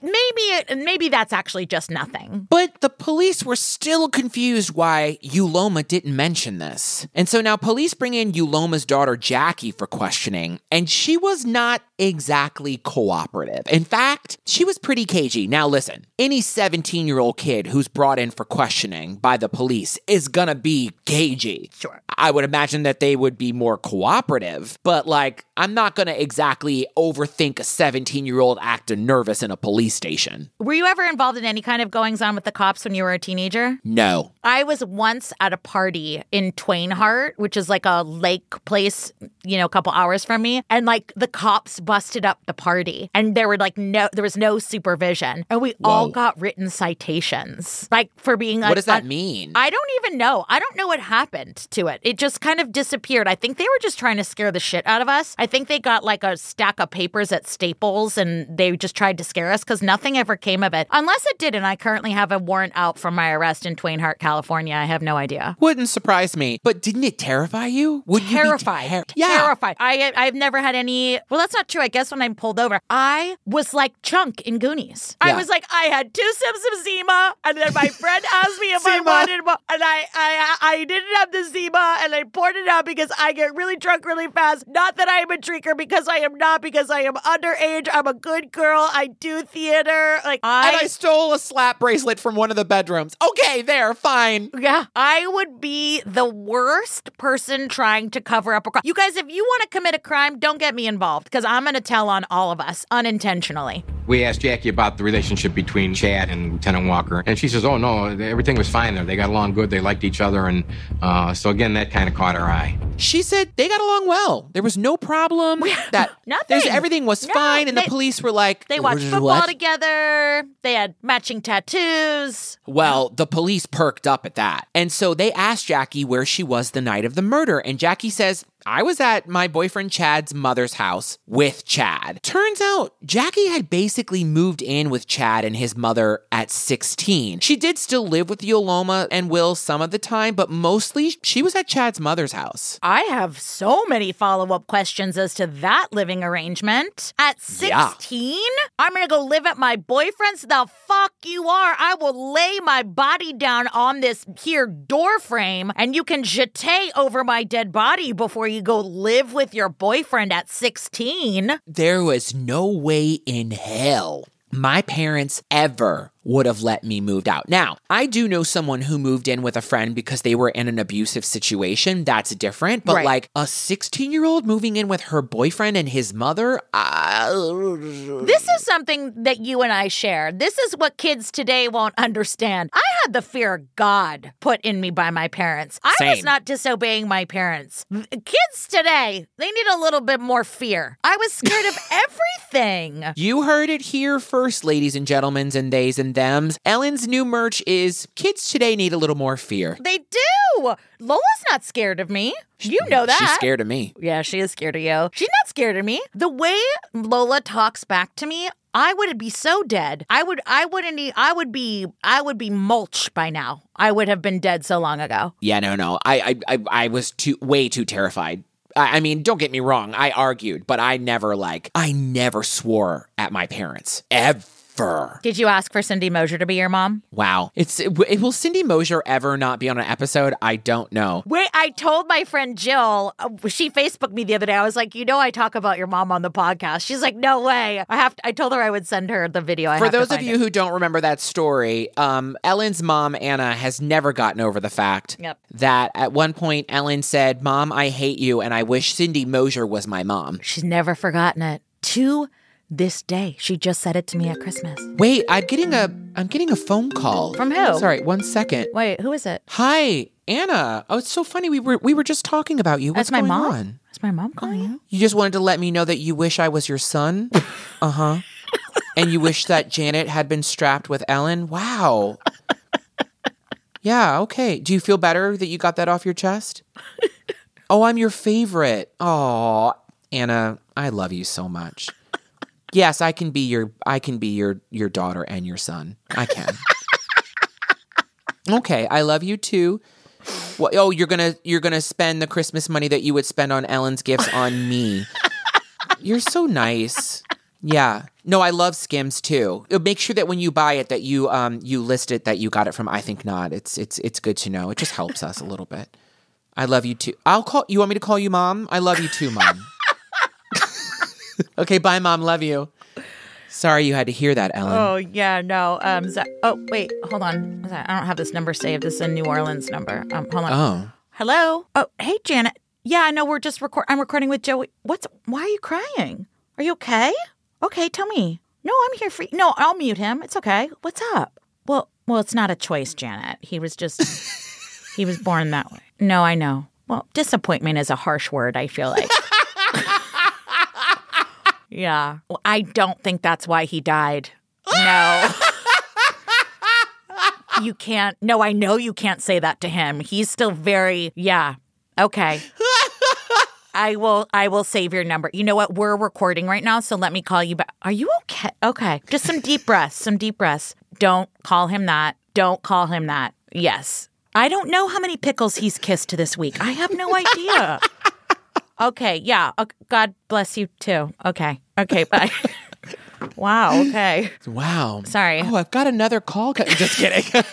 maybe maybe that's actually just nothing. But the police were still confused why Uloma didn't mention this. And so now police bring in Uloma's daughter Jackie for questioning, and she was not exactly cooperative. In fact, she was pretty cagey. Now listen, any 17 year old kid who's brought in for questioning by the police is gonna be cagey. Sure. I would imagine that they would be more cooperative, but like, I'm not gonna exactly overthink a 17 year old acting nervous in a police station. Were you ever involved in any kind of goings on with the cops when you were a teenager? No. I was once at a party in Twain Harte, which is like a lake place, you know, a couple hours from me, and like the cops busted up the party, and there were like no, there was no supervision, and we all got written citations, like for being. A- does that a- mean? I don't even know. I don't know what happened to it. It just kind of disappeared. I think they were just trying to scare the shit out of us. I think they got like a stack of papers at Staples and they just tried to scare us because nothing ever came of it. Unless it did, and I currently have a warrant out for my arrest in Twain Harte, California. I have no idea. Wouldn't surprise me. But didn't it terrify you? Would terrified. you be ter- yeah. Terrified. I I've never had any well that's not true. I guess when I'm pulled over, I was like Chunk in Goonies. I was like I had two sips of Zima and then my friend asked me if I Zima. wanted and I, I I didn't have the Zima and I poured it out because I get really drunk really fast. Not that I am a drinker because I am not because I am underage. I'm a good girl. I do theater. Like I and I stole a slap bracelet from one of the bedrooms. Okay, there, fine. Yeah, I would be the worst person trying to cover up a crime. You guys, if you want to commit a crime, don't get me involved because I'm going to tell on all of us unintentionally. We asked Jackie about the relationship between Chad and Lieutenant Walker, and she says, "Oh no, everything was fine there. They got along good. They liked each other, and uh, so again, that kind of caught her eye." She said they got along well. There was no problem. That Nothing. there's everything was No, fine, and they- the police were like, They watched "What?" football together. They had matching tattoos. Well, the police perked up at that. And so they asked Jackie where she was the night of the murder. And Jackie says, I was at my boyfriend Chad's mother's house with Chad. Turns out Jackie had basically moved in with Chad and his mother at 16. She did still live with Uloma and Will some of the time, but mostly she was at Chad's mother's house. I have so many follow up questions as to that living arrangement. At 16, I'm going to go live at my boyfriend's? The fuck you are. I will lay my body down on this here door frame and you can jete over my dead body before you go live with your boyfriend at 16. There was no way in hell my parents ever would have let me moved out. Now, I do know someone who moved in with a friend because they were in an abusive situation. That's different. But Right. like a 16 year old moving in with her boyfriend and his mother, uh, This is something that you and I share. This is what kids today won't understand. I had the fear of God put in me by my parents. I was not disobeying my parents. Kids today, they need a little bit more fear. I was scared of everything. You heard it here first, ladies and gentlemen, and theys and thems. Ellen's new merch is Kids Today Need a Little More Fear. They do. Lola's not scared of me. You know that. She's scared of me. Yeah, she is scared of you. She's not scared of me. The way Lola talks back to me, I would be so dead. I would I wouldn't I would be I would be mulch by now. I would have been dead so long ago. Yeah, no, no. I, I, I, I was too, way too terrified. I, I mean, don't get me wrong. I argued, but I never like, I never swore at my parents ever. Did you ask for Cindy Mosier to be your mom? Wow. It's it, will Cindy Mosier ever not be on an episode? I don't know. Wait, I told my friend Jill, uh, she Facebooked me the other day. I was like, you know, I talk about your mom on the podcast. She's like, no way. I have. To, I told her I would send her the video. I For those of you it. who don't remember that story, um, Ellen's mom, Anna, has never gotten over the fact Yep. that at one point Ellen said, Mom, I hate you, and I wish Cindy Mosier was my mom. she's never forgotten it to this day. She just said it to me at Christmas. Wait, I'm getting a I'm getting a phone call. From who? Sorry, one second. Wait, who is it? Hi, Anna. Oh, it's so funny. We were we were just talking about you. What's That's my going mom. on? That's my mom calling you. You just wanted to let me know that you wish I was your son? uh huh. And you wish that Janet had been strapped with Ellen? Wow. Yeah, okay. Do you feel better that you got that off your chest? Oh, I'm your favorite. Oh, Anna, I love you so much. Yes, I can be your I can be your your daughter and your son. I can. Okay, I love you too. What, oh, you're gonna you're gonna spend the Christmas money that you would spend on Ellen's gifts on me. you're so nice. Yeah. No, I love Skims too. Uh, Make sure that when you buy it, that you um you list it that you got it from I think not. It's it's it's good to know. It just helps us a little bit. I love you too. I'll call. You want me to call you mom? I love you too, mom. Okay, bye, mom. Love you. Sorry you had to hear that, Ellen. Oh yeah, no. Um. Za- oh wait, hold on. I don't have this number saved. This is a New Orleans number. Um. Hold on. Oh. Hello. Oh, hey, Janet. Yeah, I know we're just record. I'm recording with Joey. What's? Why are you crying? Are you okay? Okay, tell me. No, I'm here for you. No, I'll mute him. It's okay. What's up? Well, well, it's not a choice, Janet. He was just. he was born that way. No, I know. Well, disappointment is a harsh word. I feel like. yeah. Well, I don't think that's why he died. No. you can't. No, I know you can't say that to him. He's still very. Yeah. Okay. I will I will save your number. You know what? We're recording right now, so let me call you back. Are you okay? Okay. Just some deep breaths, some deep breaths. Don't call him that. Don't call him that. Yes. I don't know how many pickles he's kissed this week. I have no idea. okay, yeah. God bless you too. Okay. Okay, bye. wow, okay. Wow. Sorry. Oh, I've got another call. co- Just kidding.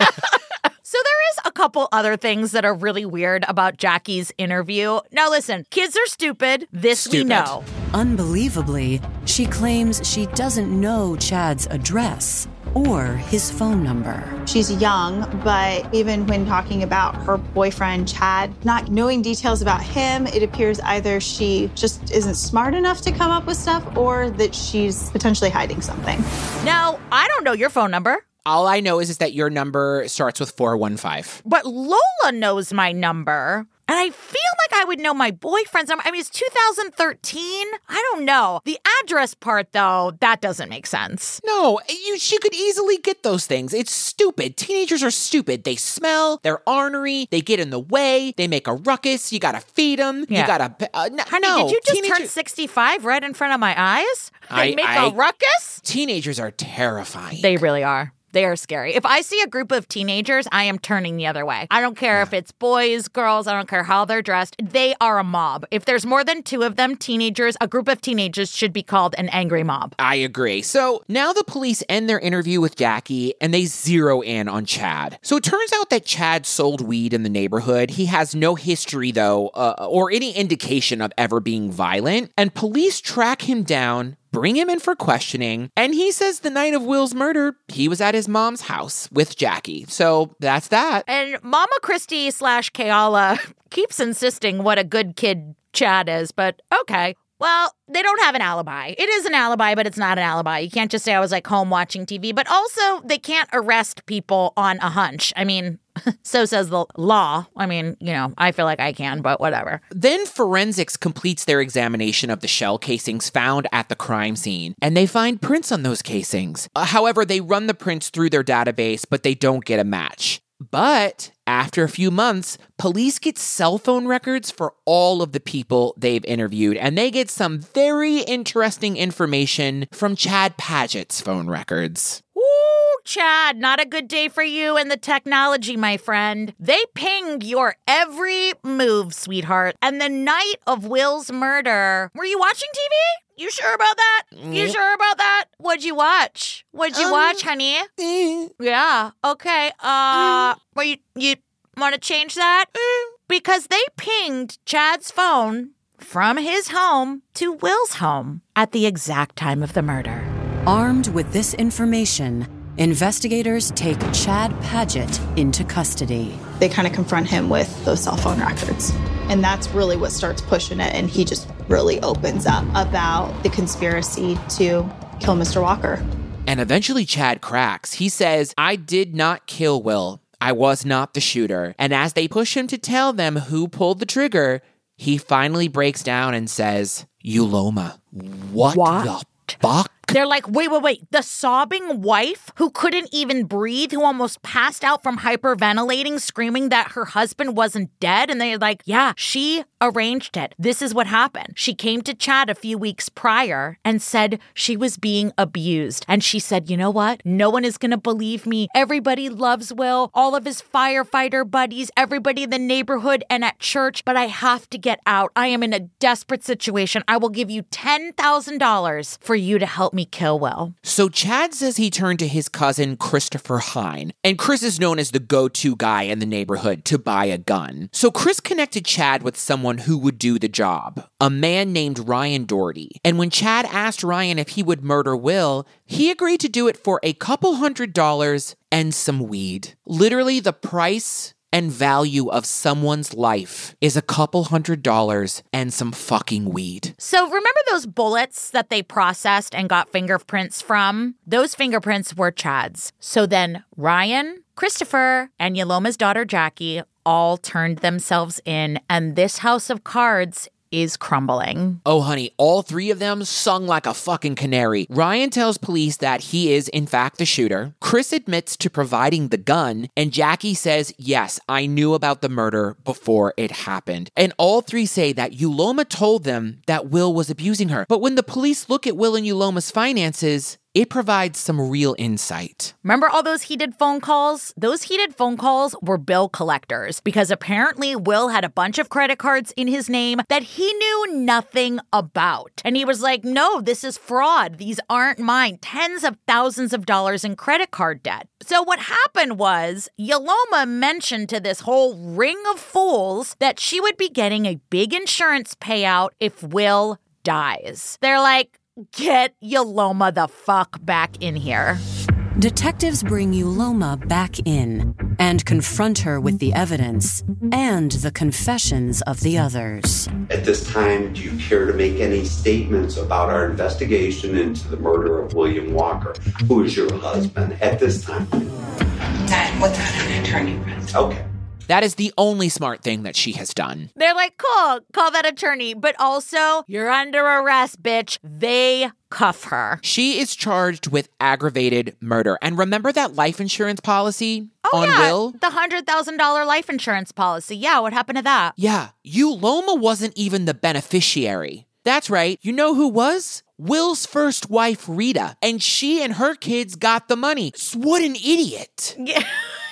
So there is a couple other things that are really weird about Jackie's interview. Now listen, kids are stupid. This we know. Unbelievably, she claims she doesn't know Chad's address or his phone number. She's young, but even when talking about her boyfriend, Chad, not knowing details about him, it appears either she just isn't smart enough to come up with stuff or that she's potentially hiding something. Now, I don't know your phone number, All I know is, is that your number starts with 415. but Lola knows my number. And I feel like I would know my boyfriend's number. I mean, it's 2013. I don't know. The address part, though, that doesn't make sense. No, you she could easily get those things. It's stupid. Teenagers are stupid. They smell, they're ornery, they get in the way, they make a ruckus. You gotta feed them. Yeah. You gotta. Uh, no, Honey, no, did you just teenager- turn 65 right in front of my eyes? They I- make I- a ruckus? Teenagers are terrifying. They really are. They are scary. If I see a group of teenagers, I am turning the other way. I don't care if it's boys, girls, I don't care how they're dressed. They are a mob. If there's more than two of them, teenagers, a group of teenagers should be called an angry mob. I agree. So now the police end their interview with Jackie and they zero in on Chad. So it turns out that Chad sold weed in the neighborhood. He has no history, though, uh, or any indication of ever being violent. And police track him down. Bring him in for questioning, and he says the night of Will's murder, he was at his mom's house with Jackie. So that's that. And Mama Christie slash Keala keeps insisting what a good kid Chad is, but okay. Well, they don't have an alibi. It is an alibi, but it's not an alibi. You can't just say I was like home watching TV, but also they can't arrest people on a hunch. I mean, so says the law. I mean, you know, I feel like I can, but whatever. Then forensics completes their examination of the shell casings found at the crime scene, and they find prints on those casings. Uh, however, they run the prints through their database, but they don't get a match. But after a few months, police get cell phone records for all of the people they've interviewed, and they get some very interesting information from Chad Paget's phone records. Woo, Chad, not a good day for you and the technology, my friend. They pinged your every move, sweetheart. And the night of Will's murder, were you watching TV? You sure about that? You sure about that? What'd you watch? What'd you Um, watch, honey? Yeah. Okay. Uh, well, you you want to change that? Because they pinged Chad's phone from his home to Will's home at the exact time of the murder. Armed with this information, investigators take Chad Paget into custody. They kind of confront him with those cell phone records. And that's really what starts pushing it. And he just really opens up about the conspiracy to kill Mr. Walker. And eventually, Chad cracks. He says, I did not kill Will. I was not the shooter. And as they push him to tell them who pulled the trigger, he finally breaks down and says, Uloma. What, What? the fuck? They're like, wait, wait, wait. The sobbing wife who couldn't even breathe, who almost passed out from hyperventilating, screaming that her husband wasn't dead. And they're like, yeah, she arranged it. This is what happened. She came to Chad a few weeks prior and said she was being abused. And she said, you know what? No one is going to believe me. Everybody loves Will, all of his firefighter buddies, everybody in the neighborhood and at church, but I have to get out. I am in a desperate situation. I will give you $10,000 for you to help me kill Will. So Chad says he turned to his cousin Christopher Hine, and Chris is known as the go-to guy in the neighborhood to buy a gun. So Chris connected Chad with someone who would do the job, a man named Ryan Doherty. And when Chad asked Ryan if he would murder Will, he agreed to do it for a couple hundred dollars and some weed. Literally the price and value of someone's life is a couple hundred dollars and some fucking weed. So, remember those bullets that they processed and got fingerprints from? Those fingerprints were Chad's. So then Ryan, Christopher, and Uloma's daughter Jackie all turned themselves in, and this house of cards is crumbling. Oh, honey, all three of them sung like a fucking canary. Ryan tells police that he is, in fact, the shooter. Chris admits to providing the gun, and Jackie says, Yes, I knew about the murder before it happened. And all three say that Uloma told them that Will was abusing her. But when the police look at Will and Uloma's finances, it provides some real insight. Remember all those heated phone calls? Those heated phone calls were bill collectors because apparently Will had a bunch of credit cards in his name that he knew nothing about. And he was like, no, this is fraud. These aren't mine. Tens of thousands of dollars in credit card debt. So what happened was Uloma mentioned to this whole ring of fools that she would be getting a big insurance payout if Will dies. They're like, Get Uloma the fuck back in here. Detectives bring Uloma back in and confront her with the evidence and the confessions of the others. At this time, do you care to make any statements about our investigation into the murder of William Walker, who is your husband at this time? Not without an attorney present. Okay. That is the only smart thing that she has done. They're like, cool, call that attorney. But also, you're under arrest, bitch. They cuff her. She is charged with aggravated murder. And remember that life insurance policy Oh, on yeah. Will? The $100,000 life insurance policy. Yeah, what happened to that? Yeah, Uloma wasn't even the beneficiary. That's right. You know who was? Will's first wife, Rita. And she and her kids got the money. What an idiot. Yeah.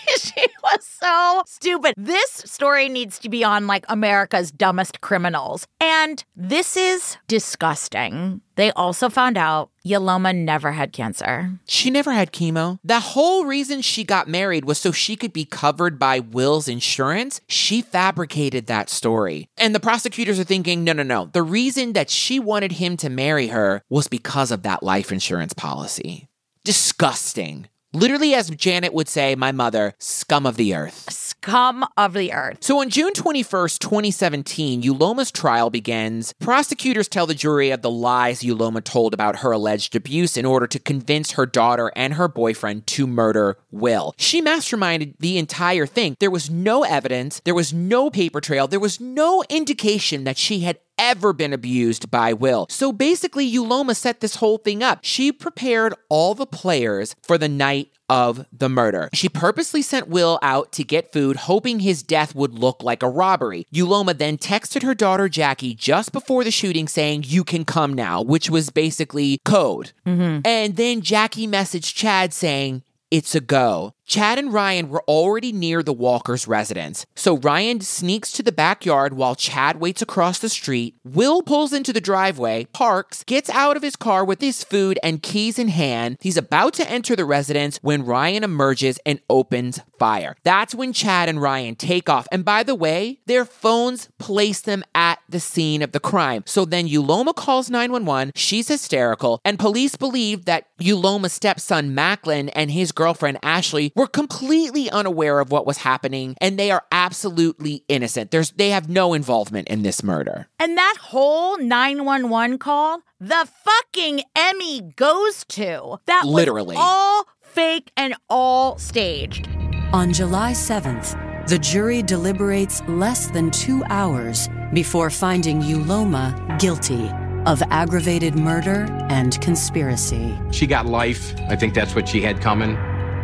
she was so stupid. This story needs to be on like America's dumbest criminals. And this is disgusting. They also found out Uloma never had cancer. She never had chemo. The whole reason she got married was so she could be covered by Will's insurance. She fabricated that story. And the prosecutors are thinking, no, no, no. The reason that she wanted him to marry her was because of that life insurance policy. Disgusting. Literally, as Janet would say, my mother, scum of the earth. Scum of the earth. So on June 21st, 2017, Uloma's trial begins. Prosecutors tell the jury of the lies Uloma told about her alleged abuse in order to convince her daughter and her boyfriend to murder Will. She masterminded the entire thing. There was no evidence, there was no paper trail, there was no indication that she had ever been abused by Will. So basically, Uloma set this whole thing up. She prepared all the players for the night of the murder. She purposely sent Will out to get food, hoping his death would look like a robbery. Uloma then texted her daughter Jackie just before the shooting saying, You can come now, which was basically code. Mm-hmm. And then Jackie messaged Chad saying, it's a go. Chad and Ryan were already near the Walker's residence, so Ryan sneaks to the backyard while Chad waits across the street. Will pulls into the driveway, parks, gets out of his car with his food and keys in hand. He's about to enter the residence when Ryan emerges and opens fire. That's when Chad and Ryan take off. And by the way, their phones place them at the scene of the crime. So then Uloma calls 911. She's hysterical, and police believe that Uloma's stepson Macklin and his girlfriend Ashley were completely unaware of what was happening, and they are absolutely innocent. There's they have no involvement in this murder. And that whole 911 call, the fucking Emmy goes to. That was Literally. all fake and all staged. On July 7th, the jury deliberates less than two hours before finding Uloma guilty of aggravated murder and conspiracy. She got life. I think that's what she had coming.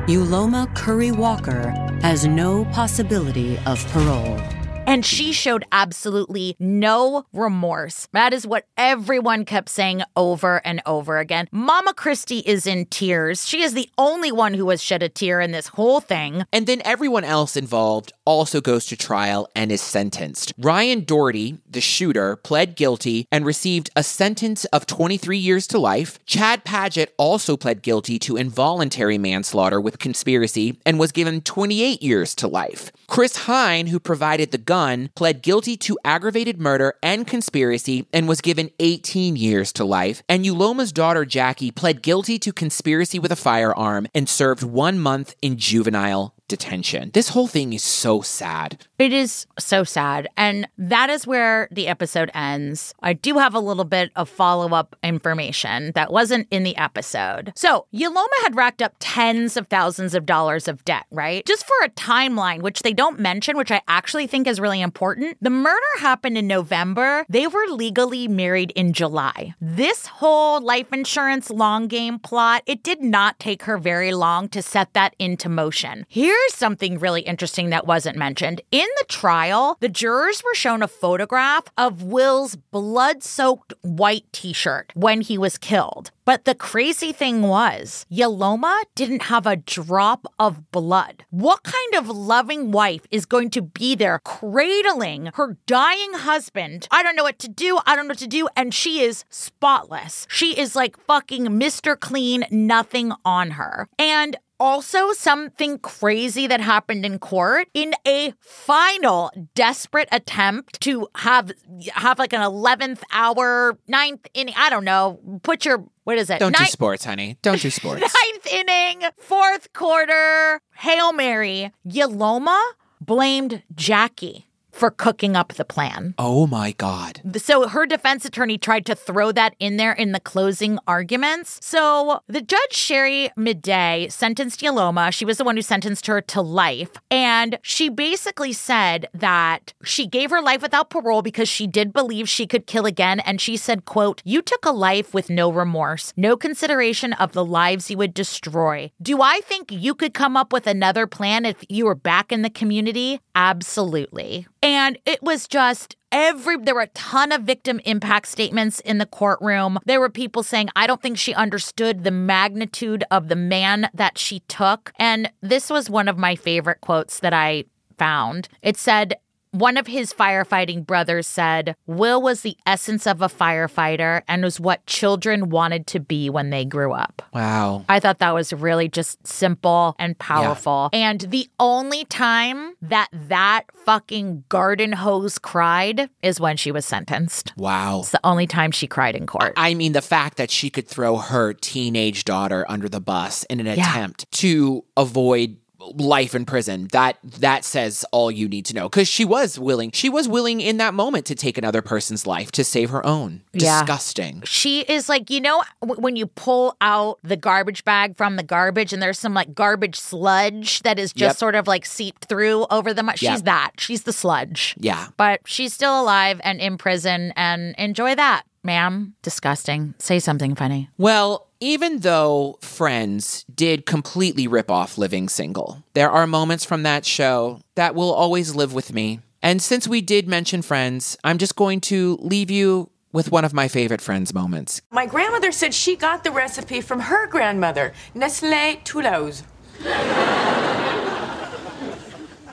Uloma Curry Walker has no possibility of parole. And she showed absolutely no remorse. That is what everyone kept saying over and over again. Mama Christie is in tears. She is the only one who has shed a tear in this whole thing. And then everyone else involved also goes to trial and is sentenced. Ryan Doherty, the shooter, pled guilty and received a sentence of 23 years to life. Chad Paget also pled guilty to involuntary manslaughter with conspiracy and was given 28 years to life. Chris Hine, who provided the gun, pled guilty to aggravated murder and conspiracy and was given 18 years to life. And Uloma's daughter Jackie pled guilty to conspiracy with a firearm and served one month in juvenile detention. This whole thing is so sad. It is so sad. And that is where the episode ends. I do have a little bit of follow up information that wasn't in the episode. So, Uloma had racked up tens of thousands of dollars of debt, right? Just for a timeline, which they don't mention, which I actually think is really important. The murder happened in November. They were legally married in July. This whole life insurance long game plot, it did not take her very long to set that into motion. Here's something really interesting that wasn't mentioned. In the trial, the jurors were shown a photograph of Will's blood soaked white t shirt when he was killed. But the crazy thing was, Uloma didn't have a drop of blood. What kind of loving wife is going to be there cradling her dying husband? I don't know what to do. I don't know what to do. And she is spotless. She is like fucking Mr. Clean, nothing on her. And also something crazy that happened in court in a final desperate attempt to have have like an 11th hour ninth inning i don't know put your what is it Don't do Ninth- sports, honey. Don't do sports. ninth inning fourth quarter hail mary Uloma blamed jackie for cooking up the plan oh my God. so her defense attorney tried to throw that in there in the closing arguments. So the judge Sherry Midday sentenced Uloma. She was the one who sentenced her to life, and she basically said that she gave her life without parole because she did believe she could kill again. And she said, "quote You took a life with no remorse, no consideration of the lives you would destroy. Do I think you could come up with another plan if you were back in the community? Absolutely." And it was just every there were a ton of victim impact statements in the courtroom. There were people saying, I don't think she understood the magnitude of the man that she took. And this was one of my favorite quotes that I found. It said, one of his firefighting brothers said, Will was the essence of a firefighter and was what children wanted to be when they grew up. Wow. I thought that was really just simple and powerful. And the only time that that fucking garden hose cried is when she was sentenced. Wow. It's the only time she cried in court. I mean, the fact that she could throw her teenage daughter under the bus in an Yeah. attempt to avoid life in prison that that says all you need to know because she was willing she was willing in that moment to take another person's life to save her own Yeah. disgusting She is like, you know, when you pull out the garbage bag from the garbage and there's some like garbage sludge that is just Yep. sort of like seeped through over the. Mu- she's Yep. that. She's the sludge. yeah But she's still alive and in prison and enjoy that, ma'am. Disgusting. Say something funny. Well, even though Friends did completely rip off Living Single, there are moments from that show that will always live with me. And since we did mention Friends, I'm just going to leave you with one of my favorite Friends moments. My grandmother said she got the recipe from her grandmother, Nestle Toulouse.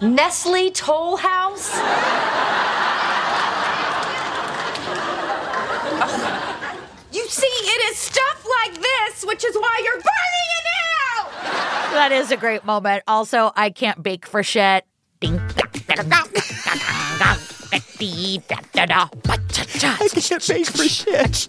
Nestle Toll House? You see, it is stuff like this, which is why you're burning it out! That is a great moment. Also, I can't bake for shit. Ding. I can't bake for shit.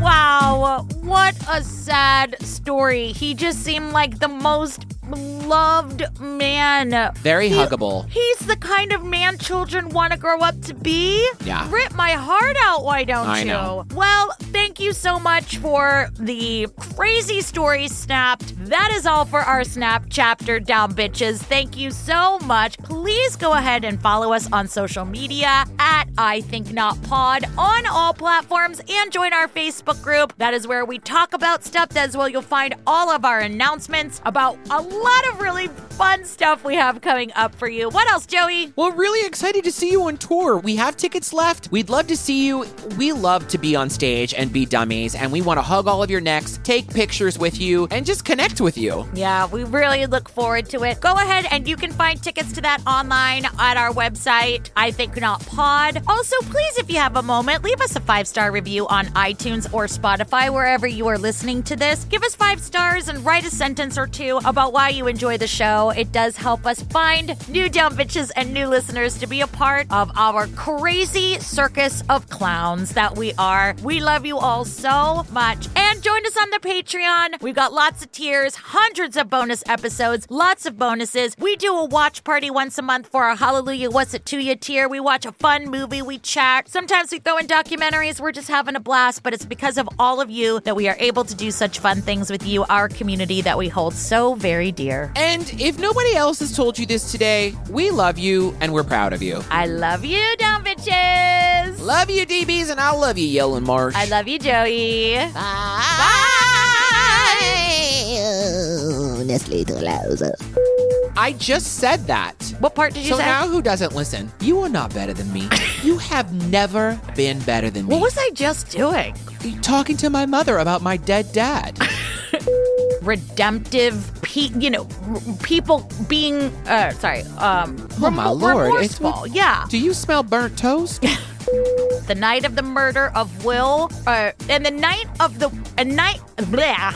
Wow, what a sad story. He just seemed like the most loved man. Very He- huggable. He's the kind of man children want to grow up to be. Yeah. Rip my heart out, why don't I you? know. Well, thank you so much for the crazy story snapped. That is all for our snap chapter down bitches. Thank you so much. Please go ahead and follow us on social media at I Think Not Pod on all platforms and join our Facebook group. That is where we talk about stuff. That is where you'll find all of our announcements about a lot of really fun stuff we have coming up for you. What else, Joey? Well, really excited to see you on tour. We have tickets left. We'd love to see you. We love to be on stage and be dummies, and we want to hug all of your necks, take pictures with you, and just connect with you. Yeah, we really look forward to it. Go ahead and you can find tickets to that online at our website, I Think Not Pod. Also, please, if you have a moment, leave us a five star review on iTunes or Spotify, wherever you are listening to this. Give us five stars and write a sentence or two about why you enjoy the show. It does help us find new dumb bitches and new listeners to be a part of our crazy circus of clowns that we are. We love you all so much. And join us on the Patreon. We've got lots of tiers, hundreds of bonus episodes, lots of bonuses. We do a watch party once a month for our Hallelujah What's It To You tier. We watch a fun movie, we chat. Sometimes we throw in documentaries. We're just having a blast, but it's because of all of you that we are able to do such fun things with you, our community that we hold so very dear. And if nobody else has told you this today, we love you and we're proud of you. I love you, dumb bitches. Love you, DBs, and I love you, Yellen Marsh. I love you, Joey. Nestle Toulouse. I just said that. What part did you so say? So now who doesn't listen? You are not better than me. you have never been better than me. What was I just doing? Talking to my mother about my dead dad. redemptive pe- you know r- people being uh sorry um Oh my remo- lord! It's remorseful yeah Do you smell burnt toast? the night of the murder of will uh and the night of the a night blah,